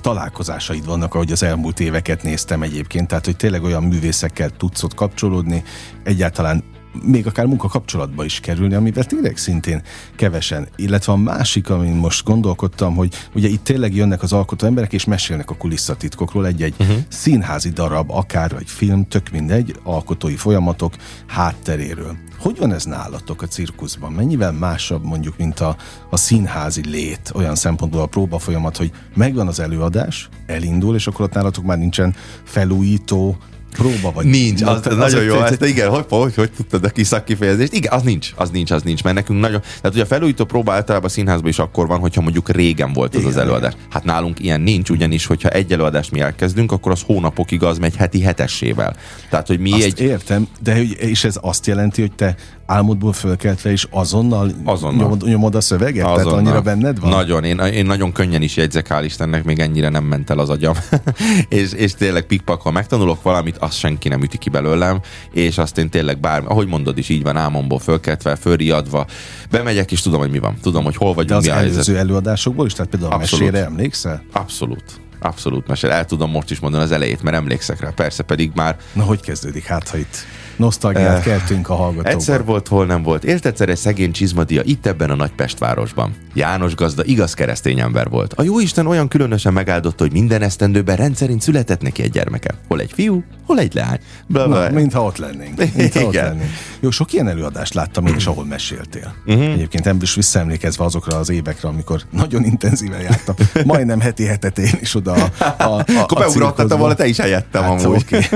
találkozásaid vannak, ahogy az elmúlt éveket néztem egyébként, tehát hogy tényleg olyan művészekkel tudsz ott kapcsolódni, egyáltalán még akár munkakapcsolatba is kerülni, amivel tényleg szintén kevesen. Illetve a másik, amin most gondolkodtam, hogy ugye itt tényleg jönnek az alkotó emberek, és mesélnek a kulisszatitkokról egy-egy uh-huh. színházi darab, akár egy film, tök mindegy, alkotói folyamatok hátteréről. Hogy van ez nálatok a cirkuszban? Mennyivel másabb mondjuk, mint a, a színházi lét olyan szempontból a próba folyamat, hogy megvan az előadás, elindul, és akkor ott nálatok már nincsen felújító, próba vagy. Nincs, az, Na, az nagyon jó. egy- Ezt, igen, hogy, hogy, hogy tudtad a kis szakkifejezést? Igen, az nincs, az nincs, az nincs, mert nekünk nagyon... Tehát ugye a felújító próba általában a színházban is akkor van, hogyha mondjuk régen volt az Igen, az előadás. Hát nálunk ilyen nincs, ugyanis, hogyha egy előadást mi elkezdünk, akkor az hónapokig az megy heti hetessével. Tehát, hogy mi Azt egy... értem, de és ez azt jelenti, hogy te álmodból fölkeltve is azonnal, Azonnal. Nyomod, nyomod a szöveget? Tehát Azonnal. annyira benned van? Nagyon, én, én nagyon könnyen is jegyzek, hál' Istennek, még ennyire nem ment el az agyam. és, és tényleg pikpak, ha megtanulok valamit, azt senki nem üti ki belőlem, és azt én tényleg bármi, ahogy mondod is, így van, álmomból fölkeltve, fölriadva, bemegyek, és tudom, hogy mi van. Tudom, hogy hol De vagyunk, az mi a helyzet. előző előadásokból is? Tehát például a Abszolút. mesére emlékszel? Abszolút. Abszolút mesél. El tudom most is mondani az elejét, mert emlékszek rá. Persze pedig már Na, hogy kezdődik? Hát, ha itt nosztalgiát Eh, keltünk a hallgatókban. Egyszer volt, hol nem volt. Élt egyszer egy szegény csizmadia itt ebben a nagy Pestvárosban. János gazda igaz keresztény ember volt. A jóisten olyan különösen megáldotta, hogy minden esztendőben rendszerint született neki egy gyermeke. Hol egy fiú, hol egy lány. Bla, Na, bla. mintha ott lennénk. Mintha ott lennénk. Jó, sok ilyen előadást láttam én is, ahol meséltél. Uh-huh. Egyébként nem is visszaemlékezve azokra az évekre, amikor nagyon intenzíven jártam. Majdnem heti hetet én is oda a, a, a, Akkor beugrottattam volna te is helyettem Hát, amúgy. oké.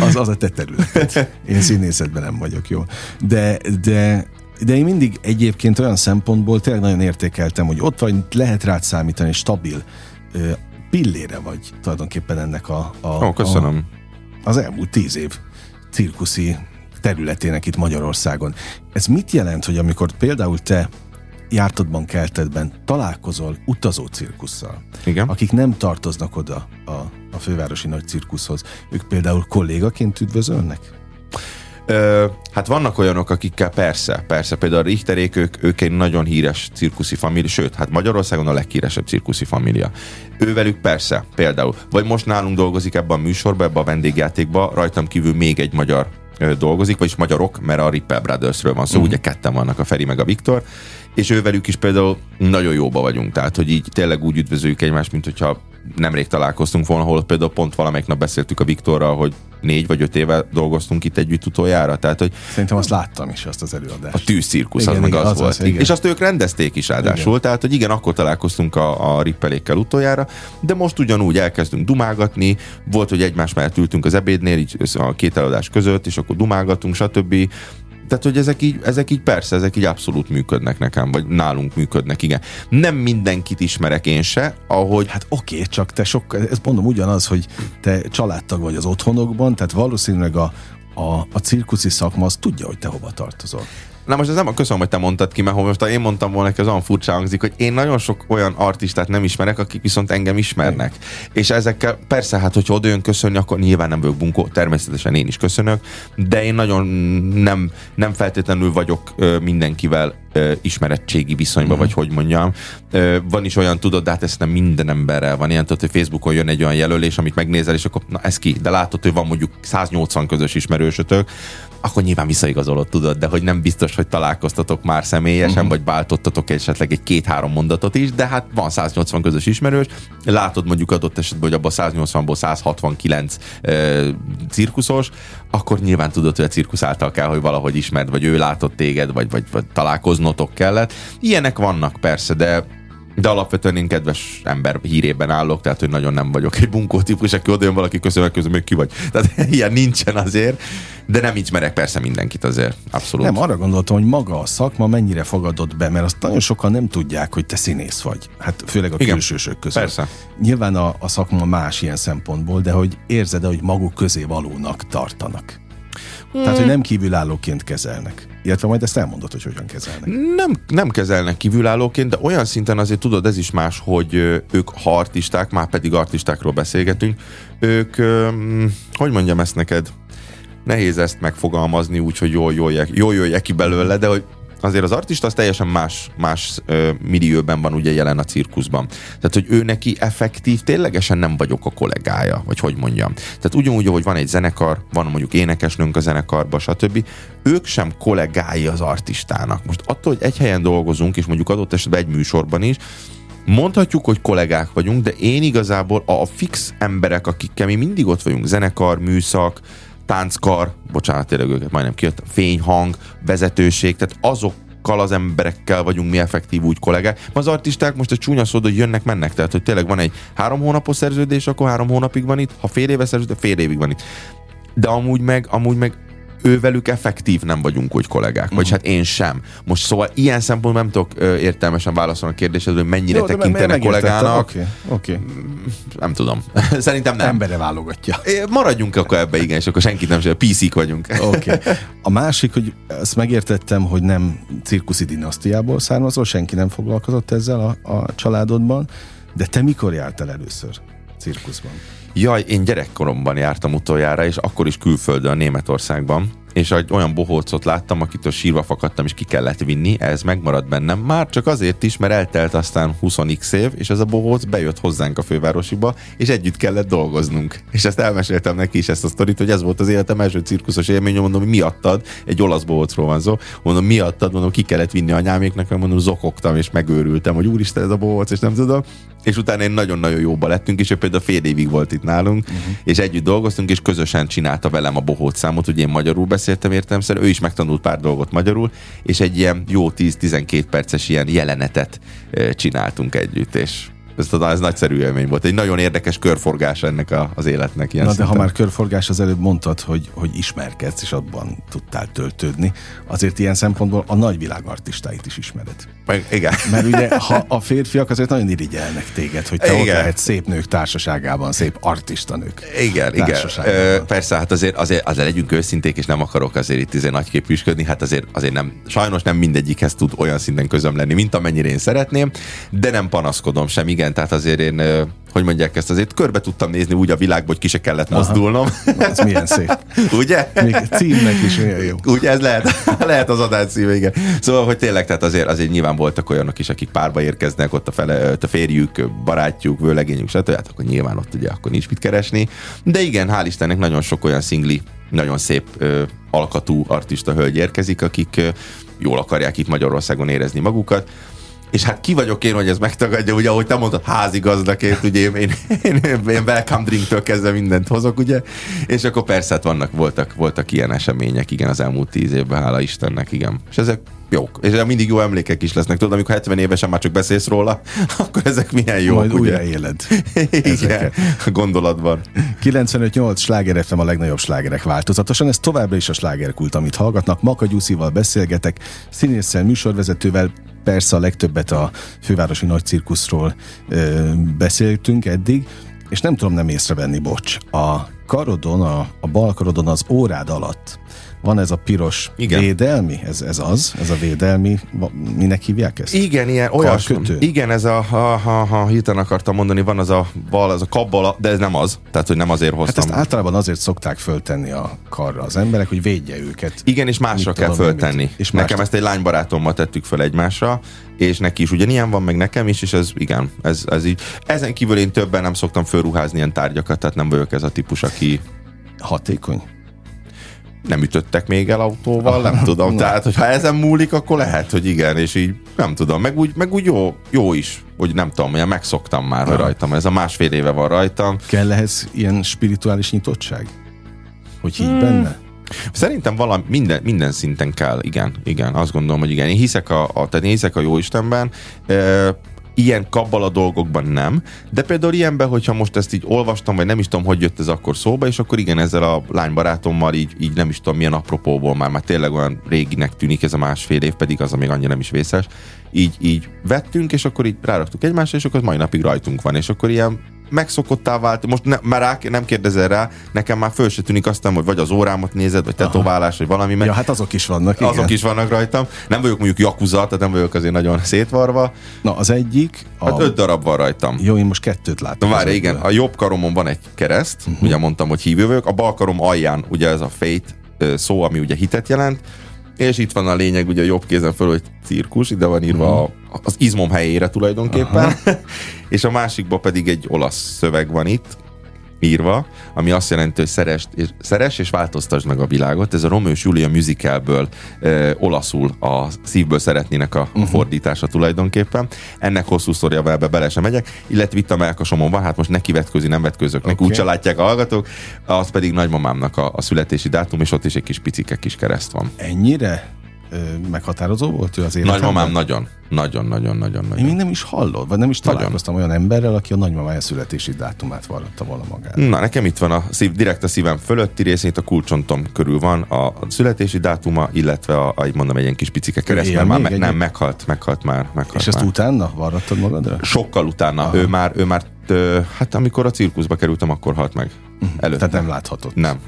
Az, az a te területed. Én színészetben nem vagyok jó. De, de, de én mindig egyébként olyan szempontból tényleg nagyon értékeltem, hogy ott vagy, lehet rád számítani, stabil pillére vagy tulajdonképpen ennek a, a, Ó, köszönöm. a, az elmúlt tíz év cirkuszi területének itt Magyarországon. Ez mit jelent, hogy amikor például te jártadban, keltedben találkozol utazó cirkusszal, Igen. akik nem tartoznak oda a, a fővárosi nagy cirkuszhoz, ők például kollégaként üdvözölnek? Ö, hát vannak olyanok, akikkel persze, persze, például a Richterék, ők, ők egy nagyon híres cirkuszi família, sőt, hát Magyarországon a leghíresebb cirkuszi família. Ővelük persze, például, vagy most nálunk dolgozik ebben a műsorban, ebben a vendégjátékban, rajtam kívül még egy magyar dolgozik, vagyis magyarok, mert a Ripple Brothersről van szó, uh-huh. ugye ketten vannak, a Feri meg a Viktor, és ővelük is például nagyon jóba vagyunk, tehát hogy így tényleg úgy üdvözöljük egymást, mint hogyha nemrég találkoztunk volna, hol például pont valamelyik nap beszéltük a Viktorral, hogy négy vagy öt éve dolgoztunk itt együtt utoljára, tehát hogy Szerintem azt láttam is, azt az előadást. a tűzcirkusz az Igen, meg az, az volt. az, igen. és azt ők rendezték is ráadásul, Igen. tehát hogy igen, akkor találkoztunk a, a rippelékkel utoljára, de most ugyanúgy elkezdünk dumálgatni, volt, hogy egymás mellett ültünk az ebédnél, így a két előadás között, és akkor dumálgatunk, stb. Tehát, hogy ezek így, ezek így persze, ezek így abszolút működnek nekem, vagy nálunk működnek, igen. Nem mindenkit ismerek én se, ahogy Hát oké, csak te sok, ez mondom ugyanaz, hogy te családtag vagy az otthonokban, tehát valószínűleg a, a, a cirkuszi szakma az tudja, hogy te hova tartozol. Na most ez nem, köszönöm, hogy te mondtad ki, mert most én mondtam volna neki, az olyan furcsa hangzik, hogy én nagyon sok olyan artistát nem ismerek, akik viszont engem ismernek. És ezekkel, persze, hát hogyha oda jön köszönni, akkor nyilván nem vagyok bunkó, természetesen én is köszönök, de én nagyon nem, nem feltétlenül vagyok ö, mindenkivel ö, ismerettségi viszonyban, vagy hogy mondjam. Ö, van is olyan, tudod, de hát ezt nem minden emberrel van ilyen, tudod, hogy Facebookon jön egy olyan jelölés, amit megnézel, és akkor na ez ki, de látod, hogy van mondjuk 180 közös ismerősötök, akkor nyilván visszaigazolod, tudod, de hogy nem biztos, hogy találkoztatok már személyesen, uh-huh. vagy váltottatok esetleg egy két-három mondatot is, de hát van 180 közös ismerős, látod mondjuk adott esetben, hogy abban 180-ból 169 ö, cirkuszos, akkor nyilván tudod, hogy a cirkusz által kell, hogy valahogy ismerd, vagy ő látott téged, vagy, vagy, vagy találkoznotok kellett. Ilyenek vannak persze, de de alapvetően én kedves ember hírében állok, tehát hogy nagyon nem vagyok egy bunkó típus, aki oda jön valaki köszönök közben, még ki vagy. Tehát ilyen nincsen azért, de nem ismerek persze mindenkit azért, abszolút. Nem, arra gondoltam, hogy maga a szakma mennyire fogadott be, mert azt nagyon sokan nem tudják, hogy te színész vagy. Hát főleg a Igen, külsősök között. persze. Nyilván a, a szakma más ilyen szempontból, de hogy érzed hogy maguk közé valónak tartanak. Tehát, hogy nem kívülállóként kezelnek. Illetve majd ezt elmondod, hogy hogyan kezelnek. Nem, nem kezelnek kívülállóként, de olyan szinten azért tudod, ez is más, hogy ők ha artisták, már pedig artistákról beszélgetünk, ők, hogy mondjam ezt neked, nehéz ezt megfogalmazni úgy, hogy jól, jól, jól, jól jöjjek ki belőle, de hogy azért az artista az teljesen más, más ö, millióben van ugye jelen a cirkuszban. Tehát, hogy ő neki effektív, ténylegesen nem vagyok a kollégája, vagy hogy mondjam. Tehát ugyanúgy, hogy van egy zenekar, van mondjuk énekesnőnk a zenekarban, stb. Ők sem kollégái az artistának. Most attól, hogy egy helyen dolgozunk, és mondjuk adott esetben egy műsorban is, Mondhatjuk, hogy kollégák vagyunk, de én igazából a fix emberek, akikkel mi mindig ott vagyunk, zenekar, műszak, tánckar, bocsánat, tényleg őket majdnem kijött, fényhang, vezetőség, tehát azok az emberekkel vagyunk mi effektív úgy kollégák. Az artisták most a csúnya szó, hogy jönnek, mennek. Tehát, hogy tényleg van egy három hónapos szerződés, akkor három hónapig van itt, ha fél éves szerződés, fél évig van itt. De amúgy meg, amúgy meg ővelük effektív nem vagyunk úgy kollégák. Uh-huh. Vagy hát én sem. Most szóval ilyen szempontból nem tudok értelmesen válaszolni a kérdésedre, hogy mennyire Jó, tekintenek kollégának. Okay, okay. Nem tudom. Szerintem nem. Embere válogatja. Maradjunk akkor ebbe, igen, és akkor senkit nem sem. PC-k vagyunk. Oké. Okay. A másik, hogy ezt megértettem, hogy nem cirkuszi dinasztiából származol, senki nem foglalkozott ezzel a, a családodban, de te mikor jártál először cirkuszban? Jaj, én gyerekkoromban jártam utoljára, és akkor is külföldön, Németországban. És egy olyan bohócot láttam, akitől sírva fakadtam, és ki kellett vinni, ez megmaradt bennem. Már csak azért is, mert eltelt aztán 20x év, és ez a bohóc bejött hozzánk a fővárosiba, és együtt kellett dolgoznunk. És ezt elmeséltem neki is ezt a sztorit, hogy ez volt az életem első cirkuszos élmény, mondom, hogy miattad, egy olasz bohócról van szó, mondom, miattad, mondom, ki kellett vinni anyáméknak, mondom, zokogtam, és megőrültem, hogy úristen ez a bohóc, és nem tudom. És utána én nagyon-nagyon jóba lettünk, és ő például fél évig volt itt nálunk, uh-huh. és együtt dolgoztunk, és közösen csinálta velem a bohóc számot, hogy én magyarul beszéltem értelemszerűen, ő is megtanult pár dolgot magyarul, és egy ilyen jó 10-12 perces ilyen jelenetet csináltunk együtt, és ez, ez nagyszerű élmény volt. Egy nagyon érdekes körforgás ennek a, az életnek. Ilyen Na szinten. de ha már körforgás, az előbb mondtad, hogy, hogy ismerkedsz, és abban tudtál töltődni. Azért ilyen szempontból a nagyvilág artistáit is ismered. Meg, igen. Mert ugye ha a férfiak azért nagyon irigyelnek téged, hogy te igen. ott lehet szép nők társaságában, szép artista nők Igen, igen. Ö, persze, hát azért, azért, azért legyünk őszinték, és nem akarok azért itt azért nagy képűsködni, hát azért, azért nem, sajnos nem mindegyikhez tud olyan szinten közöm lenni, mint amennyire én szeretném, de nem panaszkodom sem, igen igen, tehát azért én, hogy mondják ezt, azért körbe tudtam nézni úgy a világba, hogy ki se kellett Aha. mozdulnom. Ez milyen szép. Ugye? Még címnek is olyan jó. Ugye ez lehet, lehet az adás címe, igen. Szóval, hogy tényleg, tehát azért, azért nyilván voltak olyanok is, akik párba érkeznek, ott a, fele, a férjük, barátjuk, vőlegényük, stb. Hát akkor nyilván ott ugye akkor nincs mit keresni. De igen, hál' Istennek nagyon sok olyan szingli, nagyon szép ö, alkatú artista hölgy érkezik, akik ö, jól akarják itt Magyarországon érezni magukat és hát ki vagyok én, hogy ez megtagadja, ugye, ahogy te mondtad, házigazdaként, ugye én, én, én, én welcome drinktől kezdve mindent hozok, ugye, és akkor persze hát vannak, voltak, voltak ilyen események, igen, az elmúlt tíz évben, hála Istennek, igen. És ezek jók. És mindig jó emlékek is lesznek. Tudod, amikor 70 évesen már csak beszélsz róla, akkor ezek milyen jók. Majd újra éled. Igen, gondolatban. 95-8 sláger FM a legnagyobb slágerek változatosan. Ez továbbra is a slágerkult, amit hallgatnak. Maka Gyuszival beszélgetek, színésszel, műsorvezetővel, persze a legtöbbet a fővárosi nagy cirkuszról ö, beszéltünk eddig, és nem tudom nem észrevenni, bocs. A karodon, a, a bal karodon az órád alatt van ez a piros igen. védelmi, ez, ez az, ez a védelmi, minek hívják ezt? Igen, ilyen olyas, igen, ez a, ha, ha, ha hirtelen akartam mondani, van az a val, az a kabbala, de ez nem az, tehát hogy nem azért hoztam. Hát ezt általában azért szokták föltenni a karra az emberek, hogy védje őket. Igen, és másra kell tudom, föltenni. És Nekem ezt egy lánybarátommal tettük föl egymásra, és neki is ugyanilyen van, meg nekem is, és ez igen, ez, ez így. Ezen kívül én többen nem szoktam fölruházni ilyen tárgyakat, tehát nem vagyok ez a típus, aki hatékony nem ütöttek még el autóval, nem tudom. Tehát, hogyha ezen múlik, akkor lehet, hogy igen, és így nem tudom. Meg úgy, meg úgy jó, jó is, hogy nem tudom, olyan megszoktam már, hogy rajtam. Ez a másfél éve van rajtam. Kell ehhez ilyen spirituális nyitottság? Hogy higgy hmm. benne? Szerintem valami, minden, minden szinten kell, igen, igen, azt gondolom, hogy igen. Én hiszek a, a tehát én hiszek a jó Istenben, ilyen kabbal a dolgokban nem, de például ilyenben, hogyha most ezt így olvastam, vagy nem is tudom, hogy jött ez akkor szóba, és akkor igen, ezzel a lánybarátommal így, így nem is tudom milyen apropóból már, már tényleg olyan réginek tűnik ez a másfél év, pedig az, még annyira nem is vészes, így, így vettünk, és akkor így ráraktuk egymásra, és akkor mai napig rajtunk van, és akkor ilyen megszokottá vált, most ne, már rá, nem kérdezel rá, nekem már föl se tűnik aztán, hogy vagy az órámat nézed, vagy tetoválás, vagy valami. Mert ja, hát azok is vannak, igen. Azok is vannak rajtam. Nem vagyok mondjuk jakuza, tehát nem vagyok azért nagyon szétvarva. Na, az egyik... A... Hát öt darab van rajtam. Jó, én most kettőt látom. Várj, igen, a jobb karomon van egy kereszt, uh-huh. ugye mondtam, hogy hívő vagyok, a bal karom alján ugye ez a fate szó, ami ugye hitet jelent, és itt van a lényeg, ugye a jobb kézen föl, hogy cirkus, ide van írva uh-huh. az izmom helyére tulajdonképpen, és a másikban pedig egy olasz szöveg van itt, írva, ami azt jelenti, hogy szeres és, szeres és változtasd meg a világot. Ez a Romeo és Julia musicalből e, olaszul a szívből szeretnének a uh-huh. fordítása tulajdonképpen. Ennek hosszú szorja ebbe bele sem megyek, illetve itt a melkasomon van, hát most neki vetkőzi, nem vetközök, okay. neki úgy látják a hallgatók, az pedig nagymamámnak a, a születési dátum, és ott is egy kis picike kis kereszt van. Ennyire? Meghatározó volt ő az életemben? Nagymamám nagyon, nagyon, nagyon, nagyon, Én nagyon. még nem is hallott, vagy nem is Nagyon. találkoztam olyan emberrel, aki a nagymamája születési dátumát vallotta volna magát. Na, nekem itt van a szív, direkt a szívem fölötti részén, itt a kulcsontom körül van a, születési dátuma, illetve a, a, így mondom, egy ilyen kis picike kereszt, mert már me, nem, meghalt, meghalt már. Meghalt És ezt már. utána varrattad magadra? Sokkal utána. Ő már, ő már hát amikor a cirkuszba kerültem, akkor halt meg. Előtte. Tehát nem láthatott. Nem.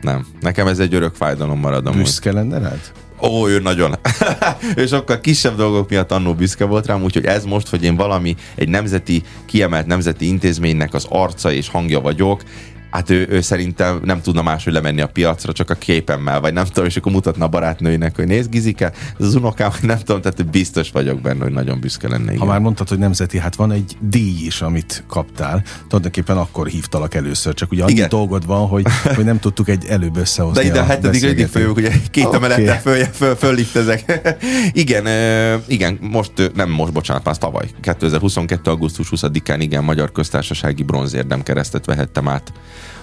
Nem. Nekem ez egy örök fájdalom marad amúgy. Büszke lenne rád? Ó, ő nagyon. ő sokkal kisebb dolgok miatt annó büszke volt rám, úgyhogy ez most, hogy én valami, egy nemzeti, kiemelt nemzeti intézménynek az arca és hangja vagyok, hát ő, ő szerintem nem tudna máshogy lemenni a piacra, csak a képemmel, vagy nem tudom, és akkor mutatna a barátnőinek, hogy nézd Gizike, ez az unokám, vagy nem tudom, tehát biztos vagyok benne, hogy nagyon büszke lenne. Igen. Ha már mondtad, hogy nemzeti, hát van egy díj is, amit kaptál. Tulajdonképpen akkor hívtalak először, csak ugye annyi Igen. dolgod van, hogy, hogy nem tudtuk egy előbb összehozni De ide a a hetedik ötödik folyók, ugye két okay. emelettel föl, föl, fölliftezek. igen, ö, igen, most, nem most, bocsánat, már tavaly, 2022. augusztus 20-án, igen, Magyar Köztársasági Bronzérdem keresztet vehettem át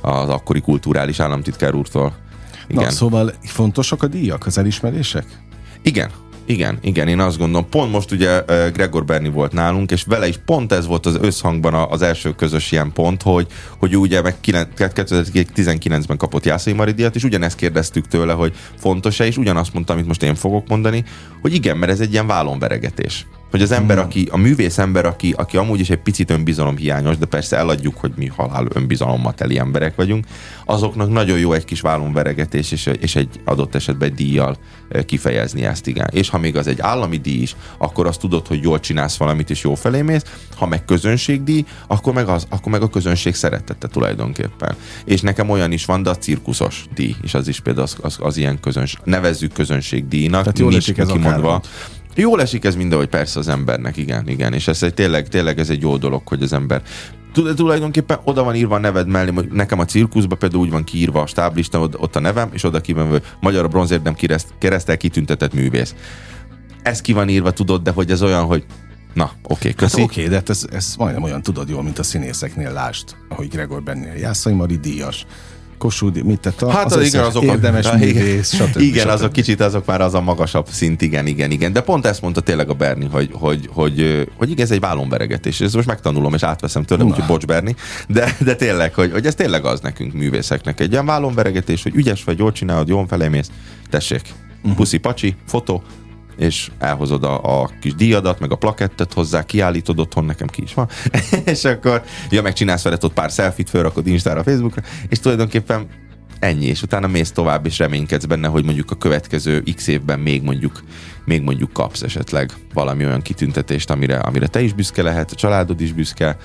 az akkori kulturális államtitkár úrtól. Igen. Na, szóval fontosak a díjak, az elismerések? Igen, igen, igen, én azt gondolom. Pont most ugye Gregor Berni volt nálunk, és vele is pont ez volt az összhangban az első közös ilyen pont, hogy, hogy ugye meg kilen- 2019-ben kapott Jászai Mari díjat, és ugyanezt kérdeztük tőle, hogy fontos-e, és ugyanazt mondta, amit most én fogok mondani, hogy igen, mert ez egy ilyen vállonveregetés. Hogy az ember, aki, a művész ember, aki, aki amúgy is egy picit önbizalomhiányos, de persze eladjuk, hogy mi halál önbizalommal teli emberek vagyunk, azoknak nagyon jó egy kis vállonveregetés, és, és egy adott esetben egy díjjal eh, kifejezni ezt, igen. És ha még az egy állami díj is, akkor azt tudod, hogy jól csinálsz valamit, és jó felé mész, ha meg közönségdíj, akkor meg, az, akkor meg a közönség szeretette tulajdonképpen. És nekem olyan is van, de a cirkuszos díj, és az is például az, az, az ilyen közönség, nevezzük közönségdíjnak, Tehát jól nincs ez kimondva. akárhogy. Jól esik ez mindenhogy persze az embernek, igen, igen. És ez egy, tényleg, tényleg ez egy jó dolog, hogy az ember Tulajdonképpen oda van írva a neved mellé, hogy nekem a cirkuszban például úgy van kiírva a stáblista, ott, a nevem, és oda ki van, hogy Magyar Bronzérdem kereszt, keresztel kitüntetett művész. Ez ki van írva, tudod, de hogy ez olyan, hogy na, oké, Hát köszi. oké, de hát ez, ez majdnem olyan tudod jól, mint a színészeknél lást, ahogy Gregor Bennél. Jászai Mari díjas, Kossuth, mit tett a, Hát az, összes igen, azok érdemes a, művész, stb. Igen, stb. azok kicsit, azok már az a magasabb szint, igen, igen, igen. De pont ezt mondta tényleg a Berni, hogy, hogy, hogy, hogy igen, ez egy vállonveregetés. Ezt most megtanulom, és átveszem tőlem, úgyhogy bocs Berni. De, de tényleg, hogy, hogy ez tényleg az nekünk művészeknek. Egy ilyen vállonveregetés, hogy ügyes vagy, jól csinálod, jól felémész, tessék. Puszi pacsi, fotó, és elhozod a, a kis díjadat, meg a plakettet hozzá, kiállítod otthon, nekem ki is van, és akkor, ja, meg csinálsz veled ott pár selfit, fölrakod Instára, Facebookra, és tulajdonképpen ennyi, és utána mész tovább, és reménykedsz benne, hogy mondjuk a következő x évben még mondjuk, még mondjuk kapsz esetleg valami olyan kitüntetést, amire, amire te is büszke lehet, a családod is büszke,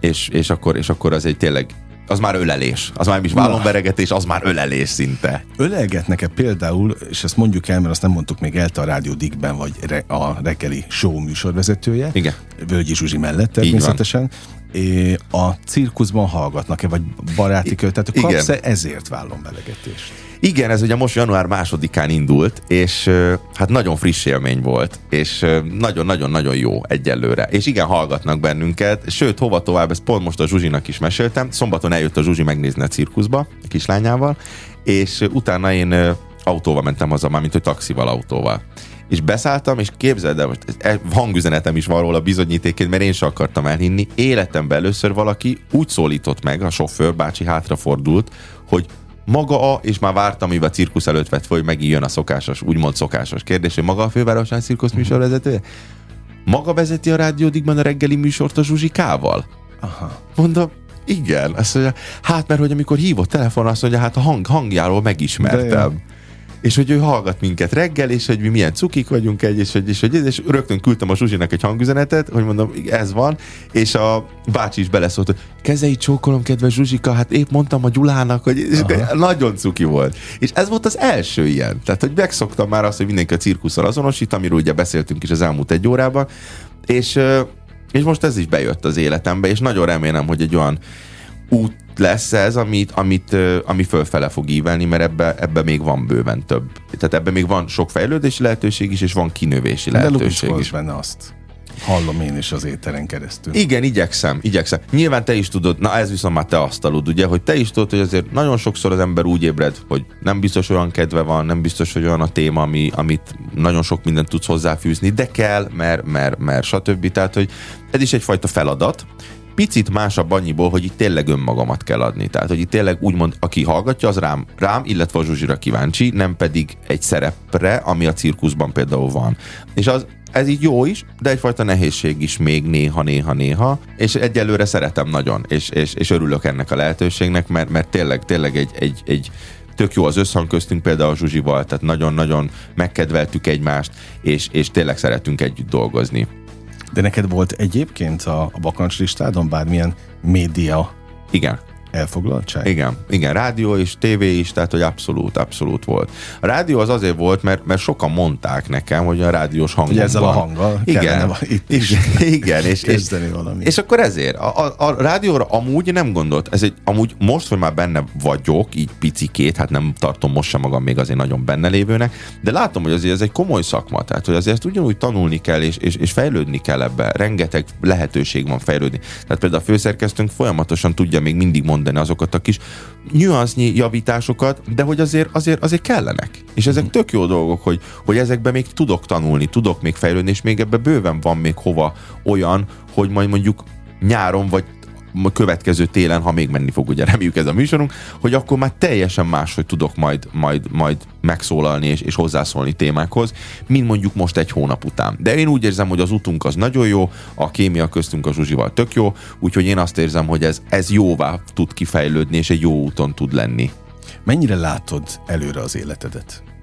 és, és, akkor, és akkor az egy tényleg, az már ölelés, az már nem is vállonveregetés, az már ölelés szinte. Ölelgetnek-e például, és ezt mondjuk el, mert azt nem mondtuk még el, a Rádió Dickben vagy re, a reggeli show műsorvezetője. Igen. Völgyi Zsuzsi mellett természetesen. É, a cirkuszban hallgatnak-e, vagy baráti költ, tehát kapsz-e ezért vállonbelegetést? Igen, ez ugye most január másodikán indult, és hát nagyon friss élmény volt, és nagyon-nagyon-nagyon jó egyelőre. És igen, hallgatnak bennünket, sőt, hova tovább, ezt pont most a Zsuzsinak is meséltem. Szombaton eljött a Zsuzsi megnézni a cirkuszba, a kislányával, és utána én autóval mentem haza, már mint hogy taxival, autóval. És beszálltam, és képzeld el, most hangüzenetem is van róla bizonyítéként, mert én sem akartam elhinni. Életemben először valaki úgy szólított meg, a sofőr bácsi hátrafordult, hogy maga a, és már vártam, mivel a cirkusz előtt vett föl, hogy megint jön a szokásos, úgymond szokásos kérdés, hogy maga a fővárosán cirkusz műsorvezetője? Maga vezeti a rádiódikban a reggeli műsort a Zsuzsikával? Aha. Mondom, igen. Azt mondja, hát mert hogy amikor hívott telefon, azt mondja, hát a hang, hangjáról megismertem. És hogy ő hallgat minket reggel, és hogy mi milyen cukik vagyunk egy, és hogy, és, hogy és rögtön küldtem a Zsuzsinak egy hangüzenetet, hogy mondom, ez van, és a bácsi is beleszólt, hogy kezeit csókolom, kedves Zsuzsika, hát épp mondtam a Gyulának, hogy és nagyon cuki volt. És ez volt az első ilyen. Tehát, hogy megszoktam már azt, hogy mindenki a cirkusszal azonosít, amiről ugye beszéltünk is az elmúlt egy órában, és, és most ez is bejött az életembe, és nagyon remélem, hogy egy olyan út lesz ez, amit, amit, ami fölfele fog ívelni, mert ebbe, ebbe még van bőven több. Tehát ebbe még van sok fejlődési lehetőség is, és van kinövési De lehetőség lukickolsz is. benne azt. Hallom én is az éteren keresztül. Igen, igyekszem, igyekszem. Nyilván te is tudod, na ez viszont már te asztalod, ugye, hogy te is tudod, hogy azért nagyon sokszor az ember úgy ébred, hogy nem biztos olyan kedve van, nem biztos, hogy olyan a téma, ami, amit nagyon sok mindent tudsz hozzáfűzni, de kell, mert, mert, mert stb. Tehát, hogy ez is egyfajta feladat, picit másabb annyiból, hogy itt tényleg önmagamat kell adni. Tehát, hogy itt tényleg úgymond, aki hallgatja, az rám, rám illetve a Zsuzsira kíváncsi, nem pedig egy szerepre, ami a cirkuszban például van. És az, ez így jó is, de egyfajta nehézség is még néha, néha, néha, és egyelőre szeretem nagyon, és, és, és örülök ennek a lehetőségnek, mert, mert tényleg, tényleg egy, egy, egy tök jó az összhang köztünk például a Zsuzsival, tehát nagyon-nagyon megkedveltük egymást, és, és tényleg szeretünk együtt dolgozni. De neked volt egyébként a, a bakancslistádon bármilyen média Igen. Elfoglaltság? Igen, igen, rádió is, tévé is, tehát hogy abszolút, abszolút volt. A rádió az azért volt, mert, mert sokan mondták nekem, hogy a rádiós hangban. Hogy ezzel a hanggal igen, itt is igen, igen, és, és, valami. és akkor ezért, a, a, a rádióra amúgy nem gondolt, ez egy, amúgy most, hogy már benne vagyok, így picikét, hát nem tartom most sem magam még azért nagyon benne lévőnek, de látom, hogy azért ez egy komoly szakma, tehát hogy azért ezt ugyanúgy tanulni kell, és, és, és fejlődni kell ebbe, rengeteg lehetőség van fejlődni. Tehát például a főszerkesztőnk folyamatosan tudja még mindig mondani azokat a kis nüansznyi javításokat, de hogy azért, azért, azért kellenek. És ezek tök jó dolgok, hogy, hogy ezekben még tudok tanulni, tudok még fejlődni, és még ebbe bőven van még hova olyan, hogy majd mondjuk nyáron vagy következő télen, ha még menni fog, ugye reméljük ez a műsorunk, hogy akkor már teljesen máshogy tudok majd, majd, majd megszólalni és, és hozzászólni témákhoz, mint mondjuk most egy hónap után. De én úgy érzem, hogy az utunk az nagyon jó, a kémia köztünk a Zsuzsival tök jó, úgyhogy én azt érzem, hogy ez, ez jóvá tud kifejlődni, és egy jó úton tud lenni. Mennyire látod előre az életedet?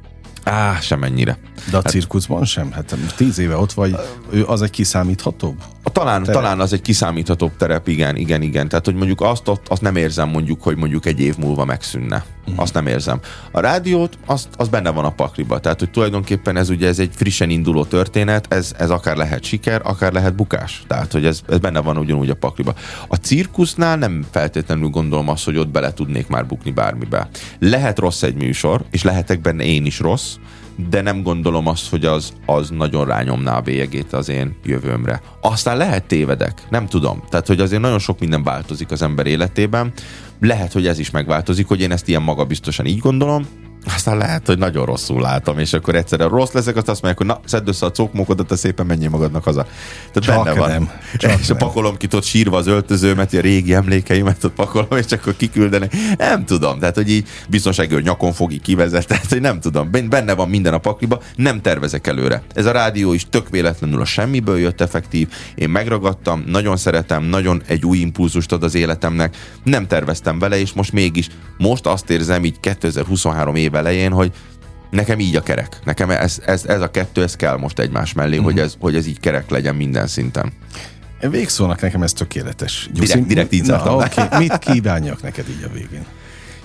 Á, semennyire. De a cirkuszban sem? Hát tíz éve ott vagy, ő az egy kiszámíthatóbb? Talán, Terep. talán az egy kiszámíthatóbb terep, igen, igen, igen. Tehát, hogy mondjuk azt, azt nem érzem mondjuk, hogy mondjuk egy év múlva megszűnne. Uh-huh. Azt nem érzem. A rádiót, azt, az benne van a pakliba. Tehát, hogy tulajdonképpen ez ugye ez egy frissen induló történet, ez, ez akár lehet siker, akár lehet bukás. Tehát, hogy ez, ez benne van ugyanúgy a pakliba. A cirkusznál nem feltétlenül gondolom azt, hogy ott bele tudnék már bukni bármibe. Lehet rossz egy műsor, és lehetek benne én is rossz, de nem gondolom azt, hogy az, az nagyon rányomná a bélyegét az én jövőmre. Aztán lehet tévedek, nem tudom. Tehát, hogy azért nagyon sok minden változik az ember életében. Lehet, hogy ez is megváltozik, hogy én ezt ilyen magabiztosan így gondolom, aztán lehet, hogy nagyon rosszul látom, és akkor egyszerűen rossz leszek, azt azt mondják, hogy na, szedd össze a cokmókodat, te szépen menjél magadnak haza. Tehát Csak benne van. nem, csak és nem. pakolom ki ott sírva az öltözőmet, a régi emlékeimet ott pakolom, és akkor kiküldenek. Nem tudom, tehát hogy így biztonságőr nyakon fog így kivezet, tehát hogy nem tudom. Ben- Benne van minden a pakliba, nem tervezek előre. Ez a rádió is tök véletlenül a semmiből jött effektív. Én megragadtam, nagyon szeretem, nagyon egy új impulzust ad az életemnek. Nem terveztem vele, és most mégis, most azt érzem így 2023 év elején, hogy nekem így a kerek. Nekem ez, ez, ez a kettő, ez kell most egymás mellé, Mhm. hogy, ez, hogy ez így kerek legyen minden szinten. Végszónak nekem ez tökéletes. Direkt- direkt így zártam oké. Mit kívánjak neked így a végén?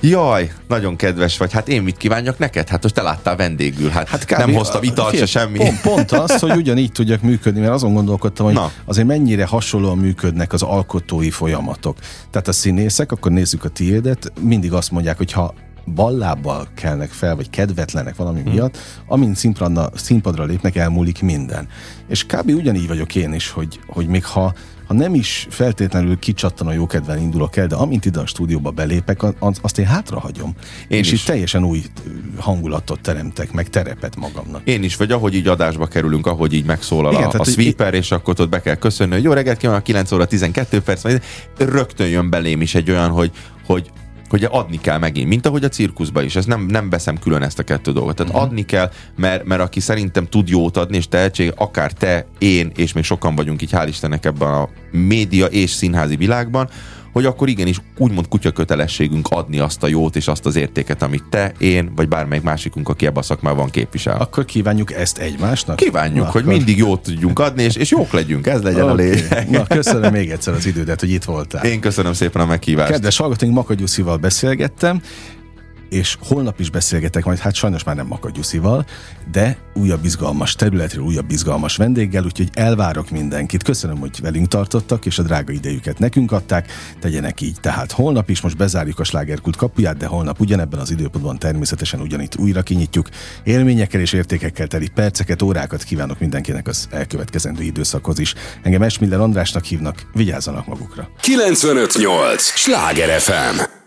Jaj, nagyon kedves vagy. Hát én mit kívánjak neked? Hát most te láttál vendégül. Hát, hát kb. nem hoztam italt se semmi. Pont, pont az, hogy ugyanígy tudjak működni, mert azon gondolkodtam, hogy Na. azért mennyire hasonlóan működnek az alkotói folyamatok. Tehát a színészek, akkor nézzük a tiédet, mindig azt mondják, hogy ha ballábbal kelnek fel, vagy kedvetlenek valami hmm. miatt, amint színpadra, színpadra lépnek, elmúlik minden. És kb. ugyanígy vagyok én is, hogy, hogy még ha ha nem is feltétlenül kicsattan a jókedven indulok el, de amint ide a stúdióba belépek, az, azt én hátra hagyom. Én és is. itt teljesen új hangulatot teremtek, meg terepet magamnak. Én is, vagy ahogy így adásba kerülünk, ahogy így megszólal Igen, a, a tehát, hogy sweeper, és akkor ott be kell köszönni, hogy jó reggelt kívánok, 9 óra 12 perc, rögtön jön belém is egy olyan, hogy, hogy hogy adni kell megint, mint ahogy a cirkuszban is, ez nem, nem veszem külön ezt a kettő dolgot. Tehát uh-huh. adni kell, mert, mert aki szerintem tud jót adni, és tehetség, akár te, én, és még sokan vagyunk így, hál' Istennek ebben a média és színházi világban, hogy akkor igenis úgymond kutya kötelességünk adni azt a jót és azt az értéket, amit te, én, vagy bármelyik másikunk, aki ebben a szakmában képvisel. Akkor kívánjuk ezt egymásnak? Kívánjuk, Na, hogy akkor- mindig jót tudjunk adni, és, és jók legyünk, ez legyen okay. a lényeg. Na, köszönöm még egyszer az idődet, hogy itt voltál. Én köszönöm szépen a meghívást. Kedves hallgatóink, Makagy Juszival beszélgettem. És holnap is beszélgetek majd, hát sajnos már nem Makagyuszival, de újabb izgalmas területről, újabb izgalmas vendéggel, úgyhogy elvárok mindenkit. Köszönöm, hogy velünk tartottak, és a drága idejüket nekünk adták. Tegyenek így. Tehát holnap is most bezárjuk a slágerkult kapuját, de holnap ugyanebben az időpontban természetesen ugyanitt újra kinyitjuk. Élményekkel és értékekkel teli perceket, órákat kívánok mindenkinek az elkövetkezendő időszakhoz is. Engem Esmiller Andrásnak hívnak, vigyázzanak magukra. 958! Sláger FM!